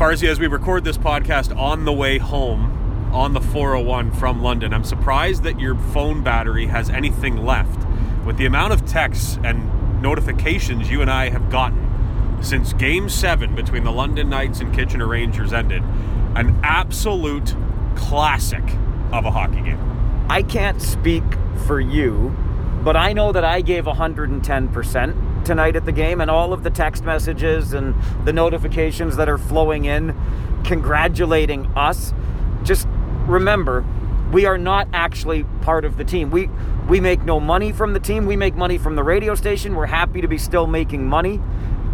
Farzy, as we record this podcast on the way home on the 401 from London, I'm surprised that your phone battery has anything left. With the amount of texts and notifications you and I have gotten since Game 7 between the London Knights and Kitchener Rangers ended, an absolute classic of a hockey game. I can't speak for you, but I know that I gave 110% tonight at the game, and all of the text messages and the notifications that are flowing in congratulating us. Just remember, we are not actually part of the team. We we make no money from the team. We make money from the radio station. We're happy to be still making money.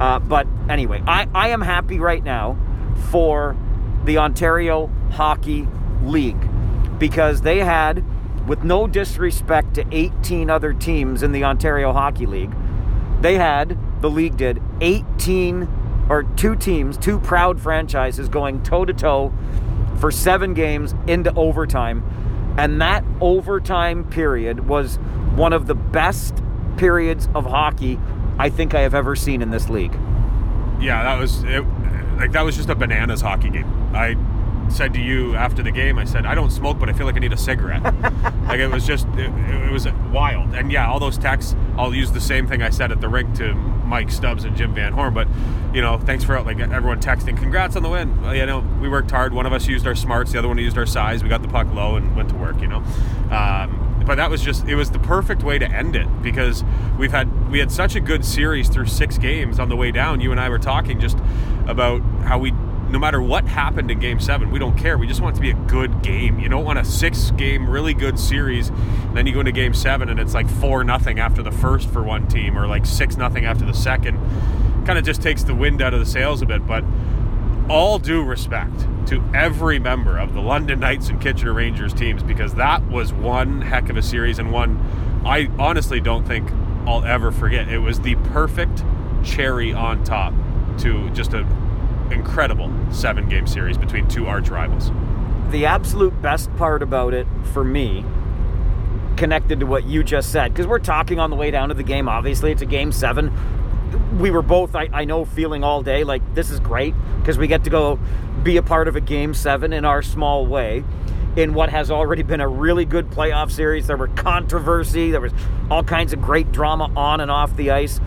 Uh, but anyway, I, I am happy right now for the Ontario Hockey League because they had, with no disrespect to 18 other teams in the Ontario Hockey League, they had, the league did, 18 or two teams, two proud franchises going toe to toe for seven games into overtime. And that overtime period was one of the best periods of hockey I think I have ever seen in this league. Yeah, that was it, like that was just a bananas hockey game. I said to you after the game, I said, I don't smoke, but I feel like I need a cigarette. like it was just, it, it, was wild. And yeah, all those texts, I'll use the same thing I said at the rink to Mike Stubbs and Jim Van Horn. But, you know, thanks for like everyone texting, congrats on the win. Well, you know, we worked hard. One of us used our smarts, the other one used our size. We got the puck low and went to work, you know. Um, but that was just it was the perfect way to end it because we've had we had such a good series through six games on the way down you and i were talking just about how we no matter what happened in game seven, we don't care. We just want it to be a good game. You don't want a six game, really good series, and then you go into game seven and it's like four nothing after the first for one team or like six nothing after the second. Kind of just takes the wind out of the sails a bit. But all due respect to every member of the London Knights and Kitchener Rangers teams because that was one heck of a series and one I honestly don't think I'll ever forget. It was the perfect cherry on top to just a incredible seven game series between two arch rivals. The absolute best part about it for me, connected to what you just said, because we're talking on the way down to the game, obviously, it's a game seven. We were both, I, I know, feeling all day like this is great because we get to go be a part of a game seven in our small way in what has already been a really good playoff series. There were controversy, there was all kinds of great drama on and off the ice.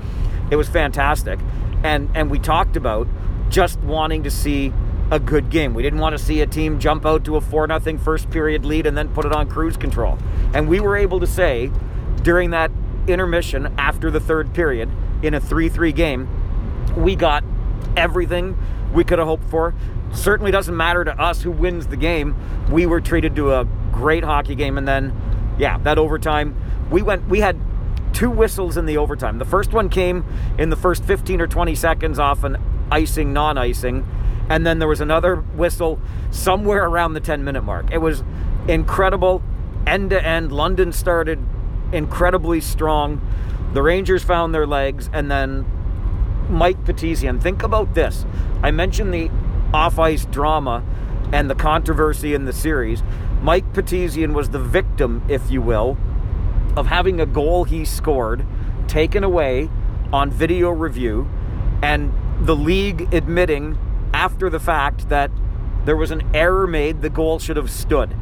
It was fantastic. And and we talked about just wanting to see a good game. We didn't want to see a team jump out to a 4 0 first period lead and then put it on cruise control. And we were able to say during that intermission after the third period in a 3 3 game, we got everything we could have hoped for. Certainly doesn't matter to us who wins the game. We were treated to a great hockey game. And then, yeah, that overtime, we went, we had two whistles in the overtime. The first one came in the first 15 or 20 seconds off an icing, non icing. And then there was another whistle somewhere around the 10 minute mark. It was incredible, end to end. London started incredibly strong. The Rangers found their legs, and then Mike Petizian. Think about this. I mentioned the off ice drama and the controversy in the series. Mike Petizian was the victim, if you will, of having a goal he scored taken away on video review and the league admitting after the fact that there was an error made, the goal should have stood.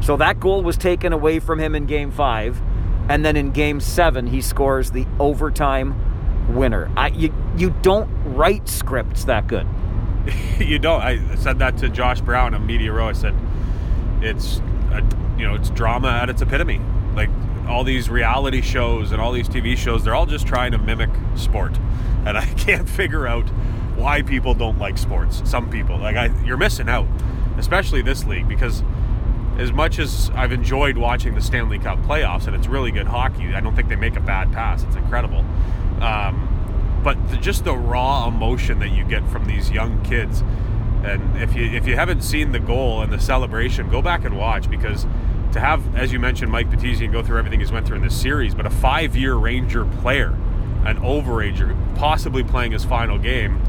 So that goal was taken away from him in game five. And then in game seven, he scores the overtime winner. I, you, you don't write scripts that good. you don't. I said that to Josh Brown on Media Row. I said, it's, a, you know, it's drama at its epitome. Like all these reality shows and all these TV shows, they're all just trying to mimic sport. And I can't figure out why people don't like sports. Some people, like I, you're missing out, especially this league, because as much as I've enjoyed watching the Stanley Cup playoffs and it's really good hockey, I don't think they make a bad pass. It's incredible. Um, but the, just the raw emotion that you get from these young kids, and if you if you haven't seen the goal and the celebration, go back and watch because to have, as you mentioned, Mike Petizian go through everything he's went through in this series, but a five-year Ranger player, an overager, possibly playing his final game,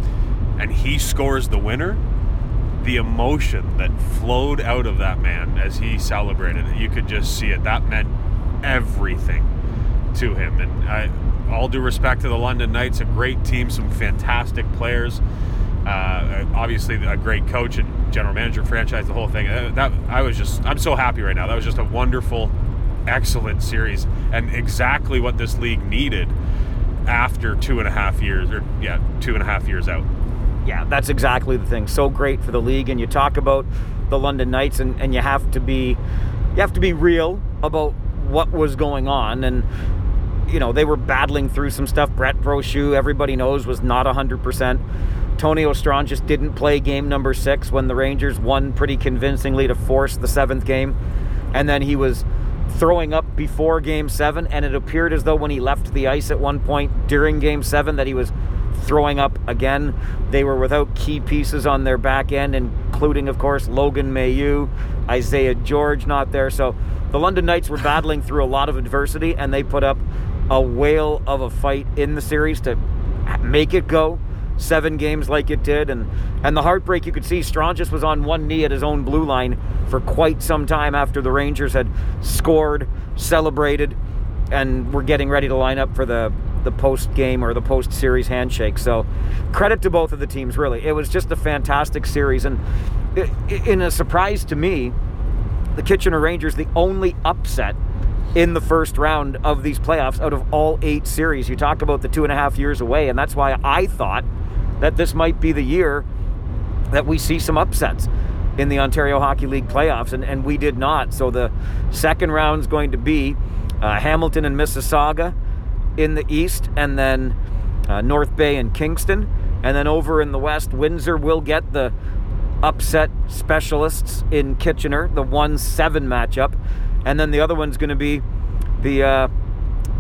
and he scores the winner. The emotion that flowed out of that man as he celebrated it, you could just see it. That meant everything to him. And I, all due respect to the London Knights, a great team, some fantastic players. Uh, obviously, a great coach and general manager, franchise, the whole thing. Uh, that I was just, I'm so happy right now. That was just a wonderful, excellent series, and exactly what this league needed after two and a half years, or yeah, two and a half years out. Yeah, that's exactly the thing. So great for the league, and you talk about the London Knights, and, and you have to be, you have to be real about what was going on, and you know they were battling through some stuff. Brett Brochu, everybody knows, was not hundred percent. Tony Ostron just didn't play game number six when the Rangers won pretty convincingly to force the seventh game, and then he was throwing up before game seven, and it appeared as though when he left the ice at one point during game seven that he was throwing up again. They were without key pieces on their back end, including, of course, Logan Mailloux, Isaiah George not there. So the London Knights were battling through a lot of adversity, and they put up a whale of a fight in the series to make it go seven games like it did and and the heartbreak you could see Stranges was on one knee at his own blue line for quite some time after the Rangers had scored celebrated and were getting ready to line up for the the post game or the post series handshake so credit to both of the teams really it was just a fantastic series and in a surprise to me the Kitchener Rangers the only upset in the first round of these playoffs out of all eight series. You talk about the two and a half years away, and that's why I thought that this might be the year that we see some upsets in the Ontario Hockey League playoffs, and, and we did not. So the second round is going to be uh, Hamilton and Mississauga in the East, and then uh, North Bay and Kingston. And then over in the West, Windsor will get the upset specialists in Kitchener, the 1 7 matchup and then the other one's going to be the uh,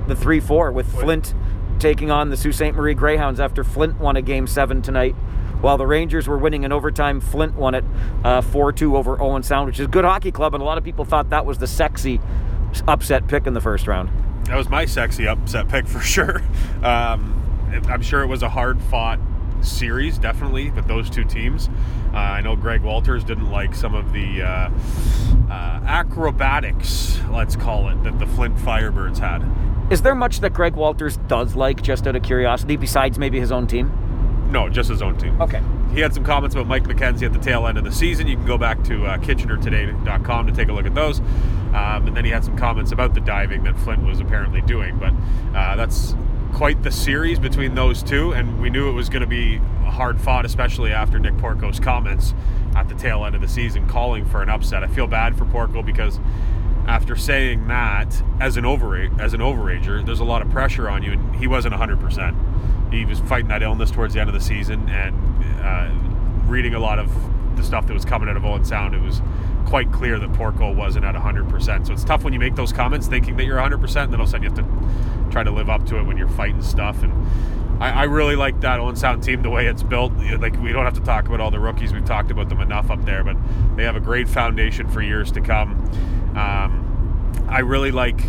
the three four with Flint taking on the Sault Ste. Marie Greyhounds after Flint won a game seven tonight. While the Rangers were winning in overtime, Flint won it uh, 4 uh, 2 over Owen Sound, which is a good hockey club, and a lot of people thought that was the sexy upset pick in the first round. That was my sexy upset pick for sure. Um, I'm sure it was a hard fought series, definitely, with those two teams. Uh, I know Greg Walters didn't like some of the uh, uh, acrobatics, let's call it, that the Flint Firebirds had. Is there much that Greg Walters does like, just out of curiosity, besides maybe his own team? No, just his own team. Okay. He had some comments about Mike McKenzie at the tail end of the season. You can go back to uh, KitchenerToday.com to take a look at those. Um, and then he had some comments about the diving that Flint was apparently doing. But uh, that's quite the series between those two, and we knew it was going to be a hard fought, especially after Nick Porco's comments at the tail end of the season calling for an upset. I feel bad for Porco because after saying that as an as an overager, there's a lot of pressure on you, and he wasn't 100. percent He was fighting that illness towards the end of the season, and uh, reading a lot of the stuff that was coming out of Owen Sound, it was quite clear that Porco wasn't at 100%. So it's tough when you make those comments thinking that you're 100%, and then all of a sudden you have to try to live up to it when you're fighting stuff. And I, I really like that Owen Sound team, the way it's built. Like, we don't have to talk about all the rookies. We've talked about them enough up there, but they have a great foundation for years to come. Um, I really like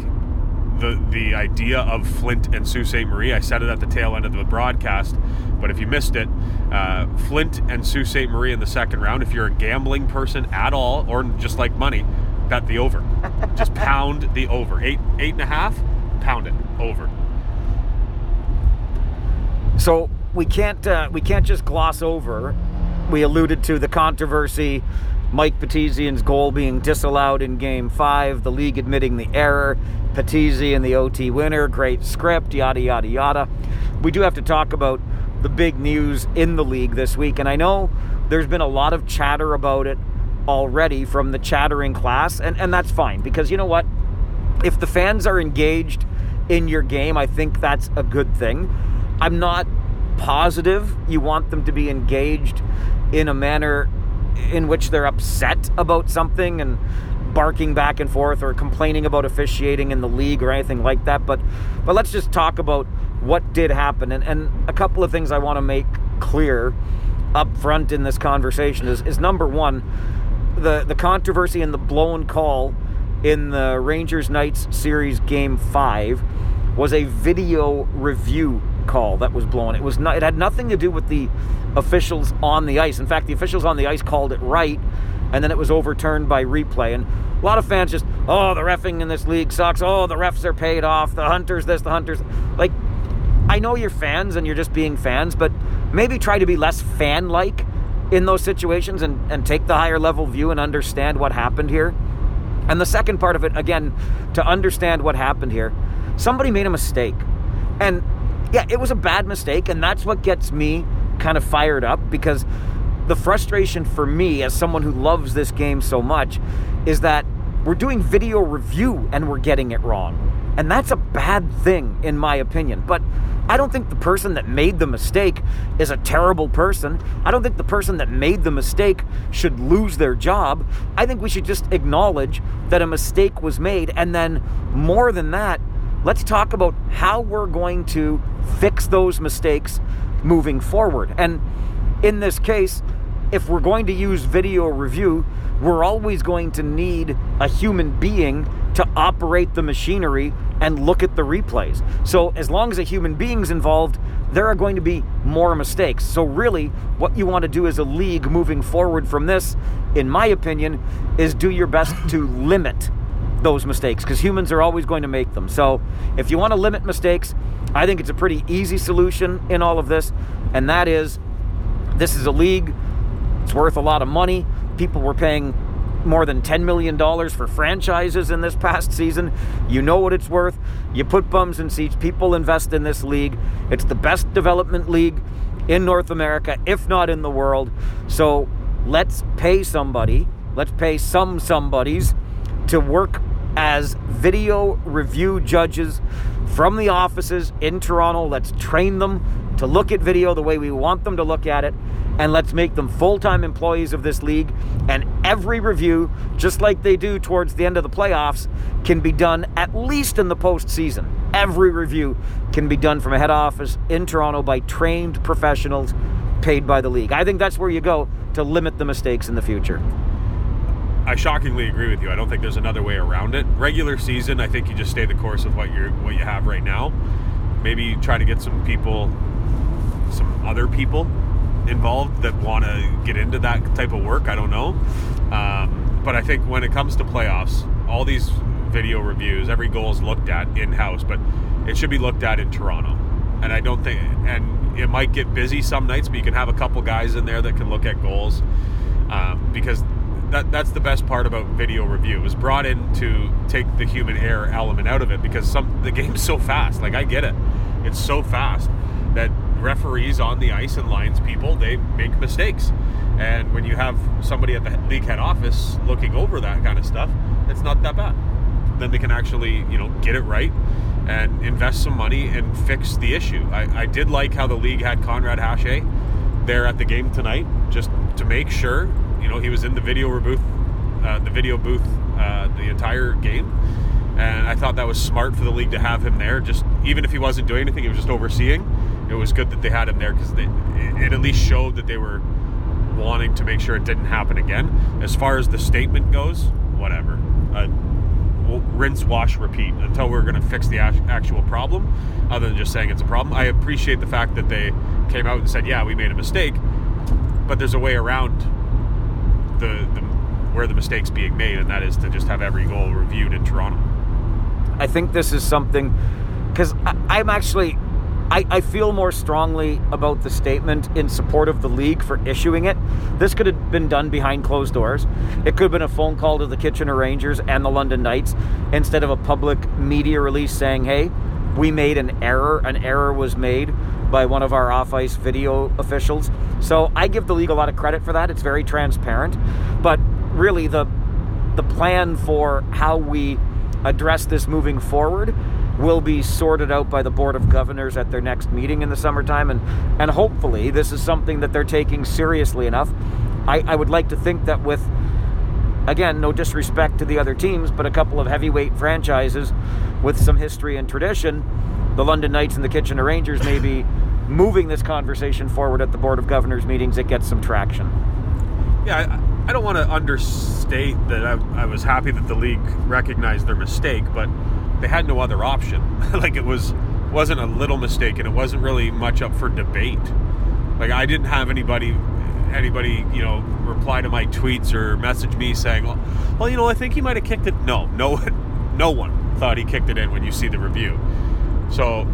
the the idea of Flint and Sault Ste. Marie. I said it at the tail end of the broadcast, but if you missed it, uh, Flint and Sault Ste. Marie in the second round. If you're a gambling person at all, or just like money, bet the over. just pound the over. Eight eight and a half, pound it over. So we can't uh, we can't just gloss over. We alluded to the controversy Mike Petizian's goal being disallowed in game five, the league admitting the error, Petizian the OT winner, great script, yada, yada, yada. We do have to talk about the big news in the league this week, and I know there's been a lot of chatter about it already from the chattering class, and, and that's fine because you know what? If the fans are engaged in your game, I think that's a good thing. I'm not positive you want them to be engaged in a manner in which they're upset about something and barking back and forth or complaining about officiating in the league or anything like that. But but let's just talk about what did happen and, and a couple of things I want to make clear up front in this conversation is, is number one, the, the controversy and the blown call in the Rangers Knights series game five was a video review call that was blown. It was not, it had nothing to do with the officials on the ice. In fact, the officials on the ice called it right, and then it was overturned by replay. And a lot of fans just, oh, the refing in this league sucks. Oh, the refs are paid off. The hunters this, the hunters like. I know you're fans and you're just being fans, but maybe try to be less fan like in those situations and, and take the higher level view and understand what happened here. And the second part of it, again, to understand what happened here, somebody made a mistake. And yeah, it was a bad mistake, and that's what gets me kind of fired up because the frustration for me as someone who loves this game so much is that we're doing video review and we're getting it wrong. And that's a bad thing, in my opinion. But I don't think the person that made the mistake is a terrible person. I don't think the person that made the mistake should lose their job. I think we should just acknowledge that a mistake was made. And then, more than that, let's talk about how we're going to fix those mistakes moving forward. And in this case, if we're going to use video review, we're always going to need a human being to operate the machinery and look at the replays. So, as long as a human being's involved, there are going to be more mistakes. So, really, what you want to do as a league moving forward from this, in my opinion, is do your best to limit those mistakes because humans are always going to make them. So, if you want to limit mistakes, I think it's a pretty easy solution in all of this, and that is this is a league, it's worth a lot of money. People were paying more than $10 million for franchises in this past season. You know what it's worth. You put bums in seats. People invest in this league. It's the best development league in North America, if not in the world. So let's pay somebody, let's pay some somebodies to work as video review judges from the offices in Toronto. Let's train them to look at video the way we want them to look at it and let's make them full time employees of this league. And every review, just like they do towards the end of the playoffs, can be done at least in the postseason. Every review can be done from a head office in Toronto by trained professionals paid by the league. I think that's where you go to limit the mistakes in the future. I shockingly agree with you. I don't think there's another way around it. Regular season, I think you just stay the course of what you what you have right now. Maybe try to get some people, some other people involved that want to get into that type of work. I don't know. Um, but I think when it comes to playoffs, all these video reviews, every goal is looked at in house, but it should be looked at in Toronto. And I don't think, and it might get busy some nights, but you can have a couple guys in there that can look at goals um, because that that's the best part about video review. It was brought in to take the human error element out of it because some the game's so fast. Like I get it, it's so fast that referees on the ice and lines people, they make mistakes. And when you have somebody at the league head office looking over that kind of stuff, it's not that bad. Then they can actually, you know, get it right and invest some money and fix the issue. I, I did like how the league had Conrad Hache there at the game tonight, just to make sure, you know, he was in the video booth, uh, the video booth, uh, the entire game. And I thought that was smart for the league to have him there. Just even if he wasn't doing anything, he was just overseeing it was good that they had him there because it, at least showed that they were wanting to make sure it didn't happen again. As far as the statement goes, whatever. Uh, rinse, wash, repeat until we're going to fix the actual problem, other than just saying it's a problem. I appreciate the fact that they came out and said, yeah, we made a mistake, but there's a way around the, the where the mistake's being made, and that is to just have every goal reviewed in Toronto. I think this is something because I'm actually I, I, feel more strongly about the statement in support of the league for issuing it. This could have been done behind closed doors. It could have been a phone call to the Kitchener Rangers and the London Knights instead of a public media release saying, hey, we made an error. An error was made by one of our off ice video officials. So I give the league a lot of credit for that. It's very transparent. But really, the, the plan for how we address this moving forward will be sorted out by the Board of Governors at their next meeting in the summertime. And, and hopefully, this is something that they're taking seriously enough. I, I would like to think that with, again, no disrespect to the other teams, but a couple of heavyweight franchises with some history and tradition, the London Knights and the Kitchener Rangers may be moving this conversation forward at the Board of Governors meetings. It gets some traction. Yeah, I, I don't want to understate that I, I was happy that the league recognized their mistake, but they had no other option. like it was wasn't a little mistake, and it wasn't really much up for debate. Like I didn't have anybody anybody you know reply to my tweets or message me saying, well, well you know I think he might have kicked it. No, no, no one thought he kicked it in when you see the review. So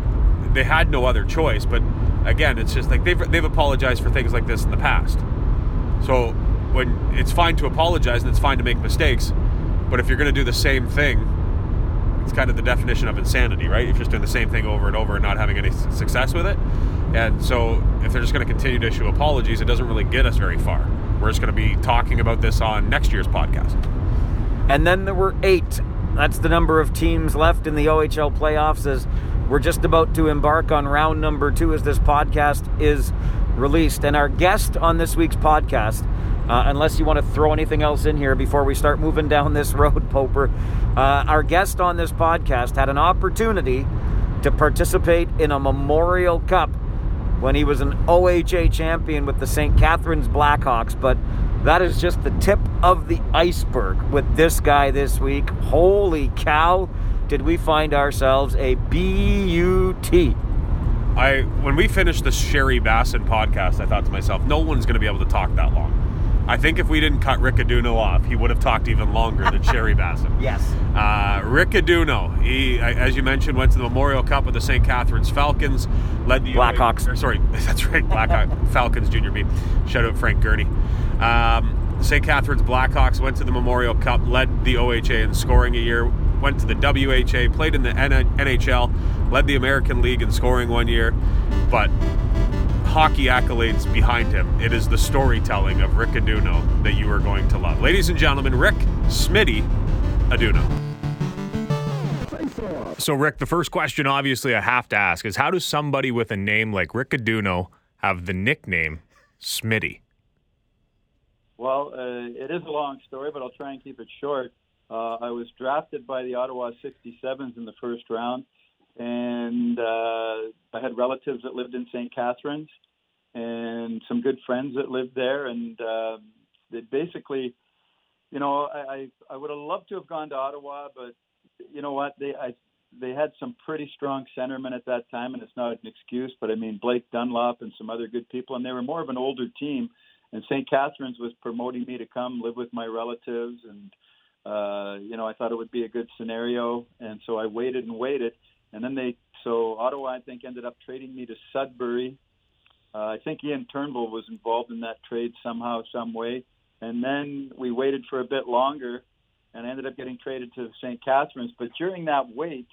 they had no other choice. But again, it's just like they've they've apologized for things like this in the past. So when it's fine to apologize and it's fine to make mistakes, but if you're going to do the same thing, it's kind of the definition of insanity, right? You're just doing the same thing over and over and not having any success with it. And so if they're just going to continue to issue apologies, it doesn't really get us very far. We're just going to be talking about this on next year's podcast. And then there were eight. That's the number of teams left in the OHL playoffs as we're just about to embark on round number two as this podcast is released. And our guest on this week's podcast, uh, unless you want to throw anything else in here before we start moving down this road, Poper, uh, our guest on this podcast had an opportunity to participate in a Memorial Cup when he was an OHA champion with the St. Catharines Blackhawks, but that is just the tip of the iceberg with this guy this week. Holy cow, did we find ourselves a BUT. I when we finished the Sherry Bassin podcast, I thought to myself, no one's going to be able to talk that long. I think if we didn't cut Rick Adduono off, he would have talked even longer than Sherry Bassin. Yes. Uh, he, as you mentioned, went to the Memorial Cup with the St. Catharines Falcons, led the Blackhawks. Or, sorry, that's right, Blackhawks Falcons Junior B. Shout out Frank Gurney. Um, St. Catharines Blackhawks went to the Memorial Cup, led the OHA in scoring a year, went to the WHA, played in the NHL, led the American League in scoring one year, but hockey accolades behind him. It is the storytelling of Rick Adduono that you are going to love. Ladies and gentlemen, Rick Smitty Adduono. So, Rick, the first question obviously I have to ask is how does somebody with a name like Rick Adduono have the nickname Smitty? Well, uh, it is a long story, but I'll try and keep it short. Uh, I was drafted by the Ottawa 67s in the first round and uh, I had relatives that lived in St. Catharines and some good friends that lived there, and uh, basically, you know, I, I I would have loved to have gone to Ottawa, but you know what, they I they had some pretty strong centermen at that time, and it's not an excuse, but I mean Blake Dunlop and some other good people, and they were more of an older team. And St. Catharines was promoting me to come live with my relatives, and uh, you know I thought it would be a good scenario, and so I waited and waited and then they, so Ottawa, I think, ended up trading me to Sudbury. Uh, I think Ian Turnbull was involved in that trade somehow, some way. And then we waited for a bit longer, and I ended up getting traded to St. Catharines. But during that wait,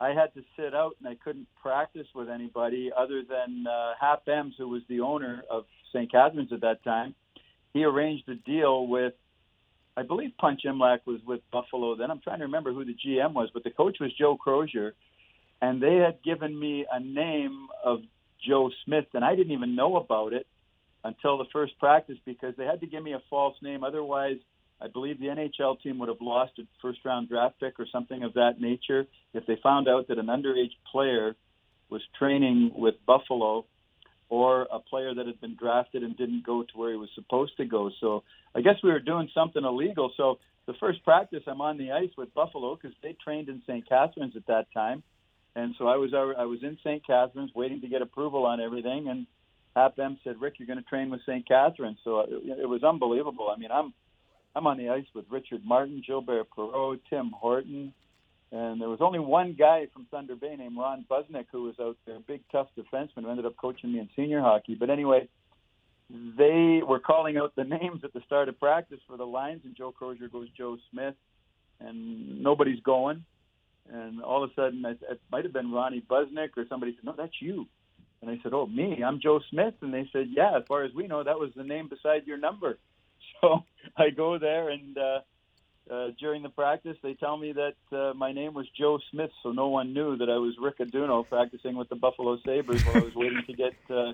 I had to sit out, and I couldn't practice with anybody other than uh, Hap Emms, who was the owner of St. Catharines at that time. He arranged a deal with I believe Punch Imlach was with Buffalo then. I'm trying to remember who the GM was, but the coach was Joe Crozier and they had given me a name of Joe Smith, and I didn't even know about it until the first practice because they had to give me a false name. Otherwise, I believe the NHL team would have lost a first round draft pick or something of that nature if they found out that an underage player was training with Buffalo or a player that had been drafted and didn't go to where he was supposed to go. So I guess we were doing something illegal. So the first practice, I'm on the ice with Buffalo because they trained in St. Catharines at that time. And so I was I was in St. Catharines waiting to get approval on everything, and Hap Emms said, "Rick, you're going to train with St. Catharines." So it, it was unbelievable. I mean, I'm I'm on the ice with Richard Martin, Gilbert Perreault, Tim Horton, and there was only one guy from Thunder Bay named Ron Busniuk who was out there, a big tough defenseman who ended up coaching me in senior hockey. But anyway, they were calling out the names at the start of practice for the lines, and Joe Crozier goes Joe Smith, and nobody's going. And all of a sudden, it, it might have been Ronnie Busniuk or somebody said, "No, that's you." And I said, "Oh, me? I'm Joe Smith." And they said, "Yeah, as far as we know, that was the name beside your number." So I go there, and uh, uh, during the practice, they tell me that uh, my name was Joe Smith, so no one knew that I was Rick Adduono practicing with the Buffalo Sabres while I was waiting to get uh,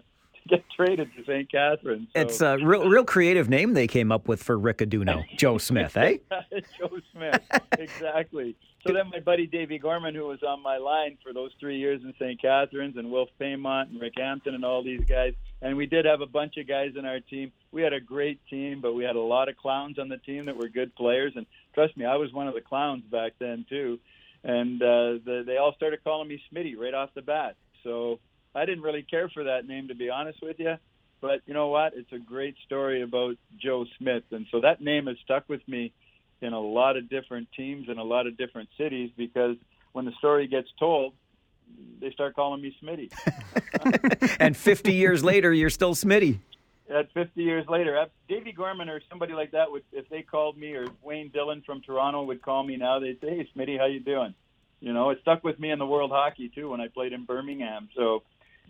get traded to St. Catharines. So. It's a real, real creative name they came up with for Rick Adduono, Joe Smith, eh? Joe Smith, exactly. So then my buddy Davey Gorman, who was on my line for those three years in St. Catharines, and Wilf Paiement and Rick Hampton and all these guys, and we did have a bunch of guys in our team. We had a great team, but we had a lot of clowns on the team that were good players. And trust me, I was one of the clowns back then too. And uh, the, they all started calling me Smitty right off the bat. So I didn't really care for that name, to be honest with you. But you know what? It's a great story about Joe Smith, and so that name has stuck with me in a lot of different teams in a lot of different cities because when the story gets told, they start calling me Smitty. and 50 years later, you're still Smitty. At 50 years later, Davey Gorman or somebody like that would, if they called me, or Wayne Dillon from Toronto would call me now, they'd say, "Hey, Smitty, how you doing?" You know, it stuck with me in the World Hockey too when I played in Birmingham. So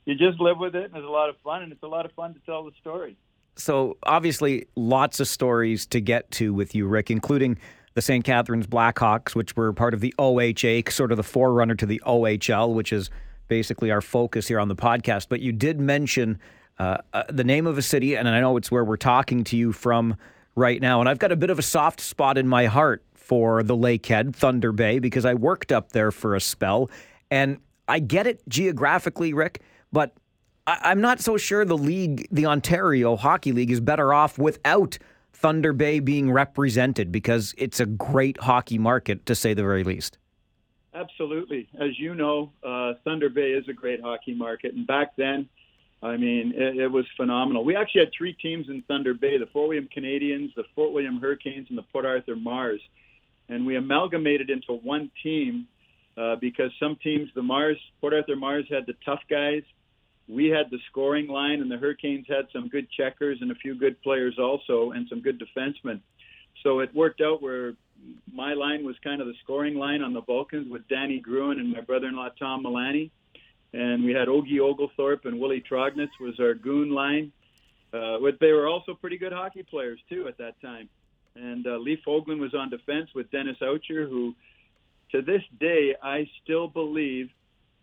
you just live with it, and it's a lot of fun, and it's a lot of fun to tell the story. So obviously, lots of stories to get to with you, Rick, including the St. Catharines Blackhawks, which were part of the OHA, sort of the forerunner to the OHL, which is basically our focus here on the podcast. But you did mention uh, uh, the name of a city, and I know it's where we're talking to you from right now. And I've got a bit of a soft spot in my heart for the Lakehead, Thunder Bay, because I worked up there for a spell. And I get it geographically, Rick, but I- I'm not so sure the league, the Ontario Hockey League, is better off without Thunder Bay being represented because it's a great hockey market, to say the very least. Absolutely. As you know, uh, Thunder Bay is a great hockey market. And back then, I mean, it, it was phenomenal. We actually had three teams in Thunder Bay the Fort William Canadians, the Fort William Hurricanes, and the Port Arthur Marrs. And we amalgamated into one team uh, because some teams, the Marrs, Port Arthur Marrs had the tough guys, we had the scoring line, and the Hurricanes had some good checkers and a few good players also, and some good defensemen. So it worked out where my line was kind of the scoring line on the Vulcans with Danny Gruen and my brother-in-law Tom Milani, and we had Ogie Ogilthorpe and Willie Trognitz was our goon line. Uh, but they were also pretty good hockey players too at that time. And uh, Lee Fogolin was on defense with Dennis Owchar, who, to this day, I still believe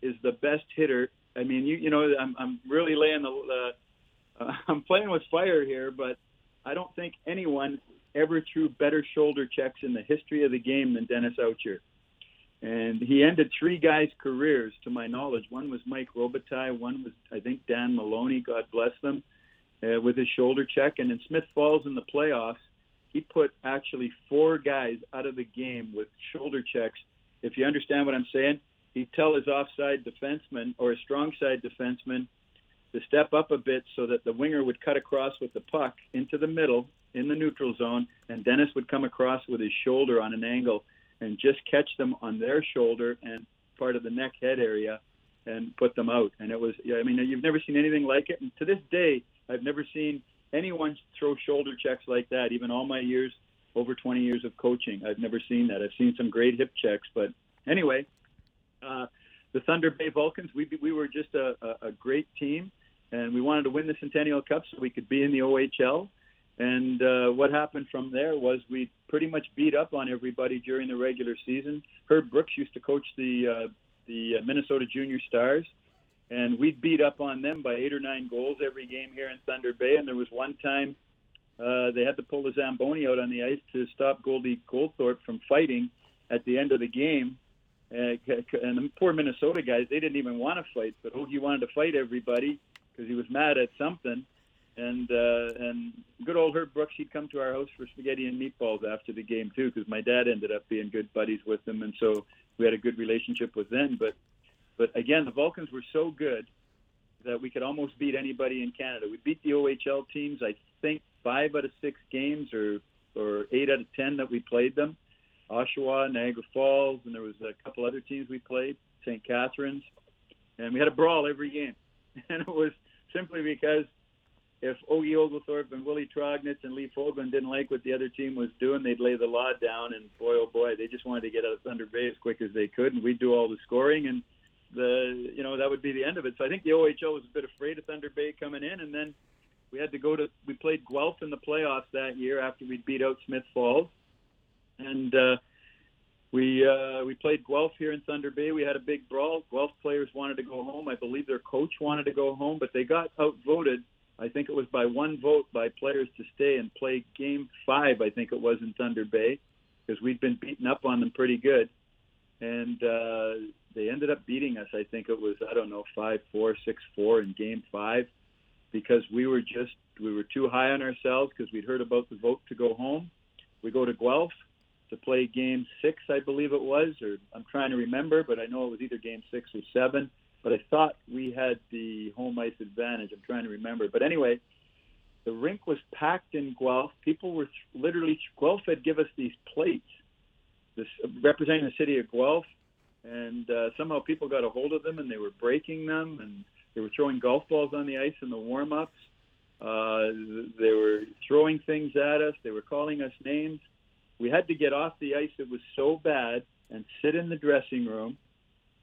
is the best hitter I mean, you you know, I'm I'm really laying the uh, I'm playing with fire here, but I don't think anyone ever threw better shoulder checks in the history of the game than Dennis Owchar. And he ended three guys' careers, to my knowledge. One was Mike Robitaille. One was, I think, Dan Maloney. God bless them, uh, with his shoulder check. And in Smith Falls in the playoffs, he put actually four guys out of the game with shoulder checks. If you understand what I'm saying, he'd tell his offside defenseman or a strong side defenseman to step up a bit so that the winger would cut across with the puck into the middle in the neutral zone, and Dennis would come across with his shoulder on an angle and just catch them on their shoulder and part of the neck head area and put them out. And it was, I mean, you've never seen anything like it. And to this day, I've never seen anyone throw shoulder checks like that. Even all my years, over 20 years of coaching, I've never seen that. I've seen some great hip checks, but anyway, uh, the Thunder Bay Vulcans, we we were just a, a, a great team, and we wanted to win the Centennial Cup so we could be in the OHL. And uh, what happened from there was we pretty much beat up on everybody during the regular season. Herb Brooks used to coach the uh, the Minnesota Junior Stars, and we beat up on them by eight or nine goals every game here in Thunder Bay. And there was one time uh, they had to pull the Zamboni out on the ice to stop Goldie Goldthorpe from fighting at the end of the game and, and the poor Minnesota guys, they didn't even want to fight, but Ogie wanted to fight everybody because he was mad at something. And uh, and good old Herb Brooks, he'd come to our house for spaghetti and meatballs after the game too, because my dad ended up being good buddies with him, and so we had a good relationship with them. But but again, the Vulcans were so good that we could almost beat anybody in Canada. We beat the OHL teams, I think, five out of six games, or or eight out of ten that we played them Oshawa, Niagara Falls, and there was a couple other teams we played, St. Catharines, and we had a brawl every game. And it was simply because if Ogie Ogilthorpe and Willie Trognitz and Lee Fogolin didn't like what the other team was doing, they'd lay the law down, and boy, oh boy, they just wanted to get out of Thunder Bay as quick as they could, and we'd do all the scoring, and the you know that would be the end of it. So I think the OHL was a bit afraid of Thunder Bay coming in, and then we had to go to we played Guelph in the playoffs that year after we beat out Smith Falls, and uh, we uh, we played Guelph here in Thunder Bay. We had a big brawl. Guelph players wanted to go home. I believe their coach wanted to go home, but they got outvoted. I think it was by one vote by players to stay and play Game Five. I think it was in Thunder Bay because we'd been beaten up on them pretty good, and uh, they ended up beating us. I think it was I don't know five four six four in Game Five because we were just we were too high on ourselves because we'd heard about the vote to go home. We go to Guelph to play game six, I believe it was, or I'm trying to remember, but I know it was either game six or seven. But I thought we had the home ice advantage. I'm trying to remember. But anyway, the rink was packed in Guelph. People were literally, Guelph had give us these plates this, representing the city of Guelph. and uh, somehow people got a hold of them and they were breaking them and they were throwing golf balls on the ice in the warm-ups. Uh, they were throwing things at us. They were calling us names. We had to get off the ice. It was so bad and sit in the dressing room.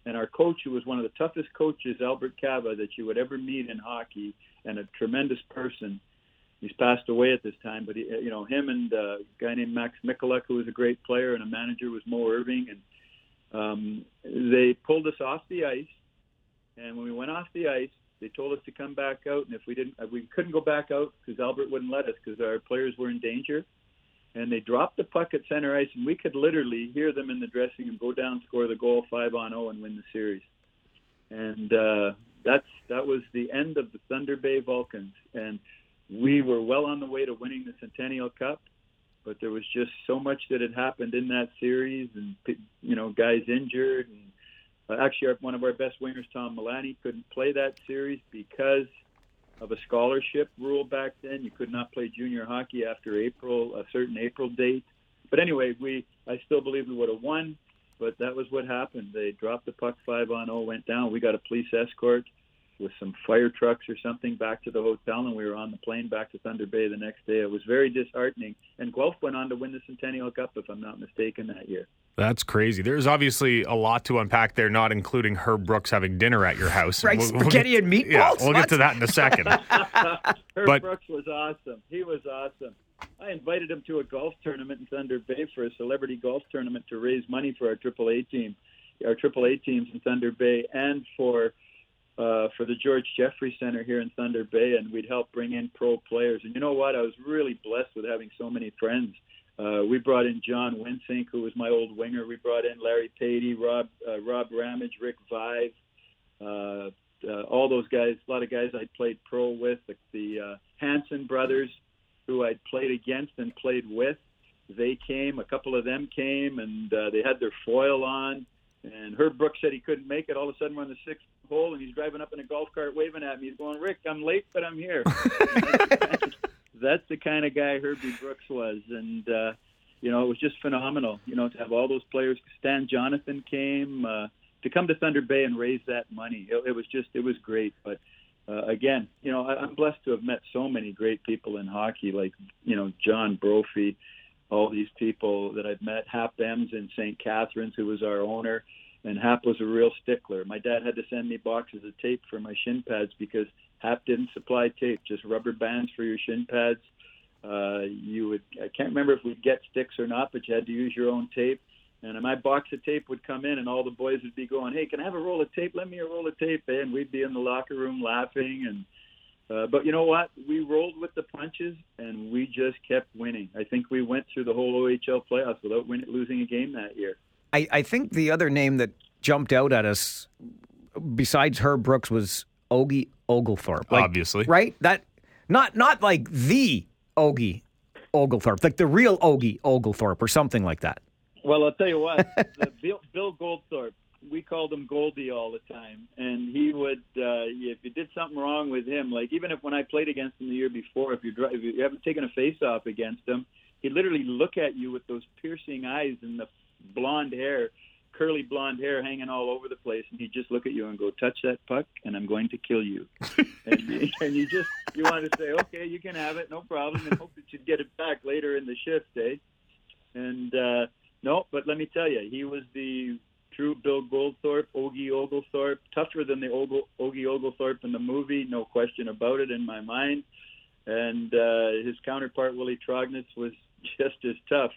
And our coach, who was one of the toughest coaches, Albert Cava, that you would ever meet in hockey, and a tremendous person. He's passed away at this time, but he, you know him and uh, a guy named Max Mikulak, who was a great player, and a manager was Mo Irving, and um, they pulled us off the ice. And when we went off the ice, they told us to come back out, and if we didn't, we couldn't go back out because Albert wouldn't let us because our players were in danger and they dropped the puck at center ice, and we could literally hear them in the dressing room go down, score the goal five on zero, and win the series. And uh, that's that was the end of the Thunder Bay Vulcans, and we were well on the way to winning the Centennial Cup. But there was just so much that had happened in that series, and you know, guys injured, and uh, actually, our, one of our best wingers, Tom Milani, couldn't play that series because of a scholarship rule back then. You could not play junior hockey after April, a certain April date. But anyway, we I still believe we would have won, but that was what happened. They dropped the puck five on zero, went down. We got a police escort with some fire trucks or something back to the hotel, and we were on the plane back to Thunder Bay the next day. It was very disheartening. And Guelph went on to win the Centennial Cup, if I'm not mistaken, that year. That's crazy. There's obviously a lot to unpack there, not including Herb Brooks having dinner at your house. Right, we'll, spaghetti we'll get, and meatballs. Yeah, we'll what? get to that in a second. Herb but, Brooks was awesome. He was awesome. I invited him to a golf tournament in Thunder Bay for a celebrity golf tournament to raise money for our AAA team, our AAA teams in Thunder Bay, and for uh, for the George Jeffrey Center here in Thunder Bay, and we'd help bring in pro players. And you know what? I was really blessed with having so many friends. Uh, we brought in John Wensink, who was my old winger. We brought in Larry Patey, Rob uh, Rob Ramage, Rick Vaive, uh, uh, all those guys. A lot of guys I played pro with. The, the uh, Hanson brothers, who I'd played against and played with. They came. A couple of them came, and uh, they had their foil on. And Herb Brooks said he couldn't make it. All of a sudden, we're on the sixth hole, and he's driving up in a golf cart, waving at me. He's going, "Rick, I'm late, but I'm here." that's the kind of guy Herbie Brooks was, and uh, you know, it was just phenomenal. You know, to have all those players. Stan Jonathan came uh, to come to Thunder Bay and raise that money. It, it was just, it was great. But uh, again, you know, I, I'm blessed to have met so many great people in hockey, like you know, John Brophy all these people that I've met. Hap Emms in St. Catharines, who was our owner, and Hap was a real stickler. My dad had to send me boxes of tape for my shin pads because Hap didn't supply tape, just rubber bands for your shin pads. Uh, you would I can't remember if we'd get sticks or not, but you had to use your own tape. And my box of tape would come in, and all the boys would be going, "Hey, can I have a roll of tape? Let me a roll of tape." And we'd be in the locker room laughing and uh, but you know what? We rolled with the punches, and we just kept winning. I think we went through the whole OHL playoffs without win- losing a game that year. I, I think the other name that jumped out at us, besides Herb Brooks, was Ogie Ogilthorpe. Like, Obviously, right? That not not like the Ogie Ogilthorpe, like the real Ogie Ogilthorpe, or something like that. Well, I'll tell you what, Bill, Bill Goldthorpe we called him Goldie all the time, and he would uh, if you did something wrong with him, like even if when I played against him the year before, if you if you haven't taken a face off against him, he'd literally look at you with those piercing eyes and the blonde hair, curly blonde hair hanging all over the place, and he'd just look at you and go, "Touch that puck, and I'm going to kill you." and, you and you just you want to say, "Okay, you can have it, no problem," and hope that you'd get it back later in the shift, eh? And uh, no, but let me tell you, he was the true Bill Goldthorpe, Ogie Ogilthorpe, tougher than the Ogie Ogilthorpe in the movie, no question about it in my mind. And uh, his counterpart, Willie Trognitz, was just as tough.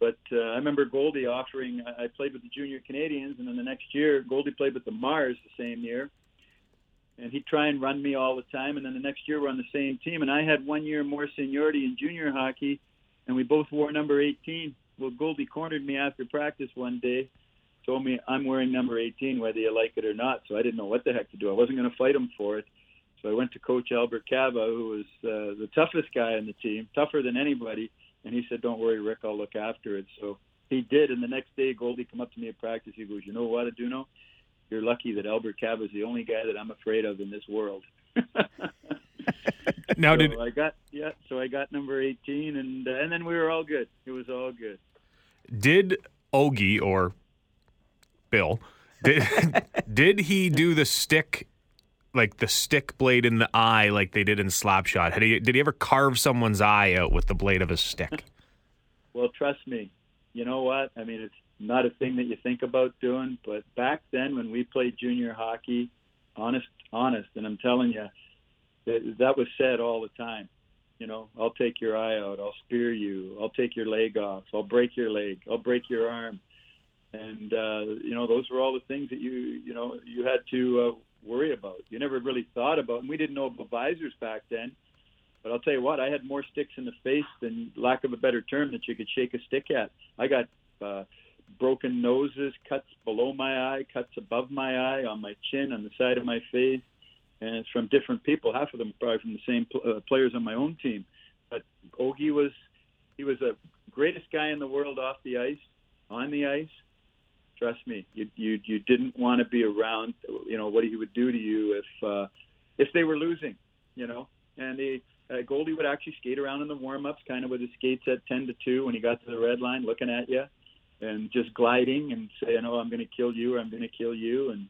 But uh, I remember Goldie offering, I played with the junior Canadians, and then the next year, Goldie played with the Marrs the same year. And he'd try and run me all the time. And then the next year, we're on the same team. And I had one year more seniority in junior hockey, and we both wore number 18. Well, Goldie cornered me after practice one day told me I'm wearing number 18 whether you like it or not. So I didn't know what the heck to do. I wasn't going to fight him for it. So I went to Coach Albert Cava, who was uh, the toughest guy on the team, tougher than anybody. And he said, "Don't worry, Rick, I'll look after it." So he did. And the next day, Goldie come up to me at practice. He goes, "You know what, Adduono? You're lucky that Albert Cava is the only guy that I'm afraid of in this world." now, so did I got yeah? So I got number 18, and uh, and then we were all good. It was all good. Did Ogie or Bill. Did, did he do the stick, like the stick blade in the eye, like they did in Slapshot? Had he, did he ever carve someone's eye out with the blade of his stick? Well, trust me, you know what? I mean, it's not a thing that you think about doing, but back then when we played junior hockey, honest, honest, and I'm telling you, that, that was said all the time. You know, I'll take your eye out, I'll spear you, I'll take your leg off, I'll break your leg, I'll break your arm, and uh, you know, those were all the things that you, you know, you had to uh, worry about. You never really thought about, and we didn't know about visors back then. But I'll tell you what, I had more sticks in the face than, lack of a better term, that you could shake a stick at. I got uh, broken noses, cuts below my eye, cuts above my eye, on my chin, on the side of my face, and it's from different people. Half of them probably from the same pl- uh, players on my own team. But Ogie was he was the greatest guy in the world off the ice, on the ice. Trust me, you you you didn't want to be around. You know what he would do to you if uh, if they were losing. You know, and he uh, Goldie would actually skate around in the warm-ups, kind of with his skates at 10 to 2 when he got to the red line, looking at you and just gliding and saying, "Oh, I'm going to kill you," or "I'm going to kill you." And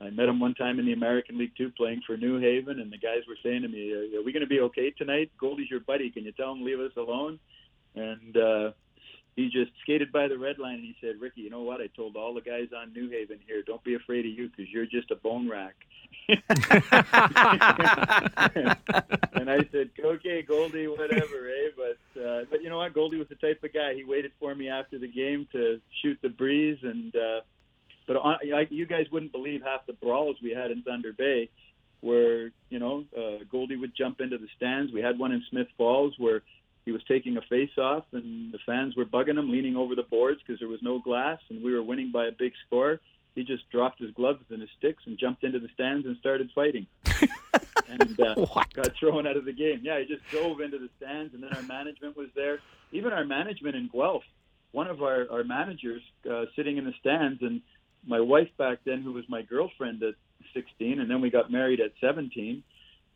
I met him one time in the American League Two, playing for New Haven, and the guys were saying to me, "Are we going to be okay tonight? Goldie's your buddy. Can you tell him leave us alone?" And uh, he just skated by the red line and he said, "Ricky, you know what? I told all the guys on New Haven here, don't be afraid of you because you're just a bone rack." and I said, "Okay, Goldie, whatever, eh?" But uh, but you know what? Goldie was the type of guy. He waited for me after the game to shoot the breeze, and uh, but on, like, you guys wouldn't believe half the brawls we had in Thunder Bay, where you know uh, Goldie would jump into the stands. We had one in Smith Falls where he was taking a face off, and the fans were bugging him, leaning over the boards because there was no glass, and we were winning by a big score he just dropped his gloves and his sticks and jumped into the stands and started fighting. and uh, got thrown out of the game. Yeah, he just dove into the stands, and then our management was there. Even our management in Guelph, one of our, our managers uh, sitting in the stands, and my wife back then, who was my girlfriend at 16, and then we got married at 17,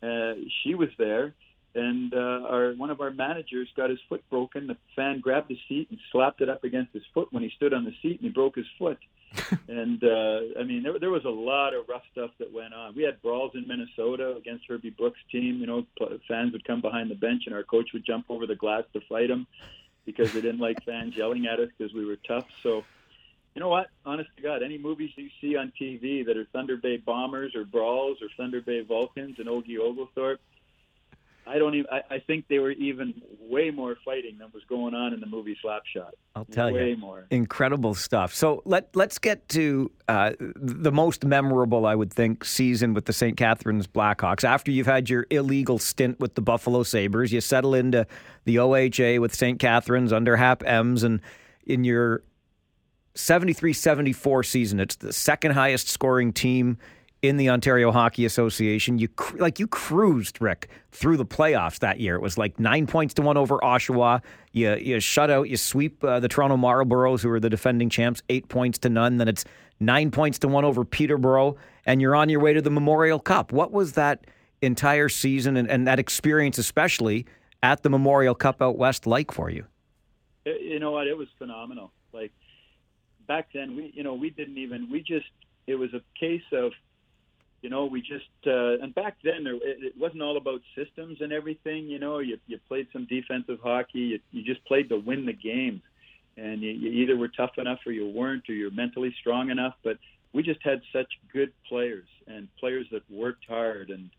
uh, she was there. And uh, our one of our managers got his foot broken. The fan grabbed the seat and slapped it up against his foot when he stood on the seat, and he broke his foot and uh, I mean, there, there was a lot of rough stuff that went on. We had brawls in Minnesota against Herbie Brooks' team. You know, fans would come behind the bench, and our coach would jump over the glass to fight them because they didn't like fans yelling at us because we were tough. So, you know what? Honest to God, any movies you see on TV that are Thunder Bay Bombers or Brawls or Thunder Bay Vulcans and Ogie Ogilthorpe, I don't even. I, I think they were even way more fighting than was going on in the movie Slapshot. I'll tell way you, more incredible stuff. So let let's get to uh, the most memorable, I would think, season with the St. Catharines Blackhawks. After you've had your illegal stint with the Buffalo Sabres, you settle into the OHA with St. Catharines under Hap Emms, and in your 73-74 season, it's the second highest scoring team in the Ontario Hockey Association. You like you cruised Rick through the playoffs that year. It was like nine points to one over Oshawa. You you shut out, you sweep uh, the Toronto Marlboros, who are the defending champs, eight points to none. Then it's nine points to one over Peterborough, and you're on your way to the Memorial Cup. What was that entire season and, and that experience, especially at the Memorial Cup out west, like for you? You know what? It was phenomenal. Like back then, we you know we didn't even we just it was a case of you know, we just uh, and back then there, it, it wasn't all about systems and everything. You know, you you played some defensive hockey. You, you just played to win the games, and you, you either were tough enough or you weren't, or you're mentally strong enough. But we just had such good players and players that worked hard. And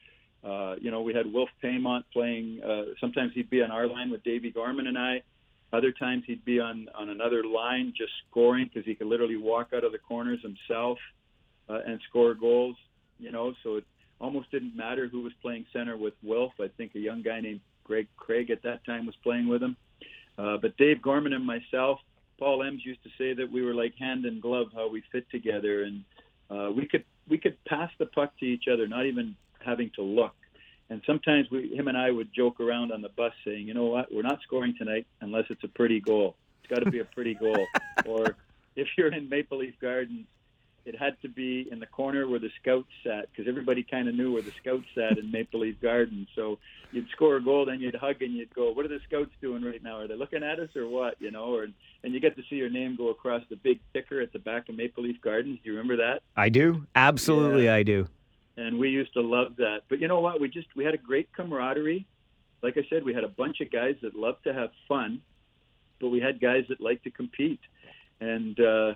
uh, you know, we had Wilf Paiement playing. Uh, sometimes he'd be on our line with Davey Gorman and I. Other times he'd be on on another line just scoring because he could literally walk out of the corners himself uh, and score goals you know, so it almost didn't matter who was playing center with Wilf. I think a young guy named Greg Craig at that time was playing with him. Uh, but Dave Gorman and myself, Paul Emms used to say that we were like hand and glove, how we fit together, and uh, we could we could pass the puck to each other, not even having to look. And sometimes we, him and I would joke around on the bus saying, you know what, we're not scoring tonight unless it's a pretty goal. It's got to be a pretty goal. or if you're in Maple Leaf Gardens it had to be in the corner where the scouts sat because everybody kind of knew where the scouts sat in Maple Leaf Garden. So you'd score a goal, then you'd hug and you'd go, "What are the scouts doing right now? Are they looking at us or what?" You know, or and you get to see your name go across the big ticker at the back of Maple Leaf Gardens. Do you remember that? I do. Absolutely, Yeah. I do. and we used to love that. But you know what? We just we had a great camaraderie. Like I said, we had a bunch of guys that loved to have fun, but we had guys that liked to compete. And uh,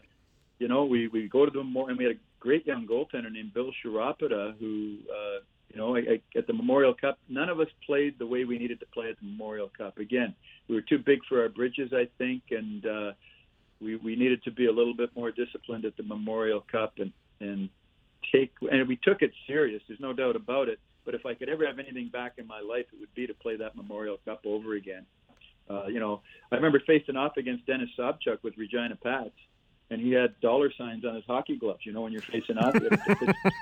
you know, we we go to the more, and we had a great young goaltender named Bill Sharapata, who uh, you know I, I, at the Memorial Cup, none of us played the way we needed to play at the Memorial Cup. Again, we were too big for our bridges, I think, and uh, we we needed to be a little bit more disciplined at the Memorial Cup and and take and we took it serious. There's no doubt about it. But if I could ever have anything back in my life, it would be to play that Memorial Cup over again. Uh, you know, I remember facing off against Dennis Sobchuk with Regina Pats, and he had dollar signs on his hockey gloves. You know, when you're facing off,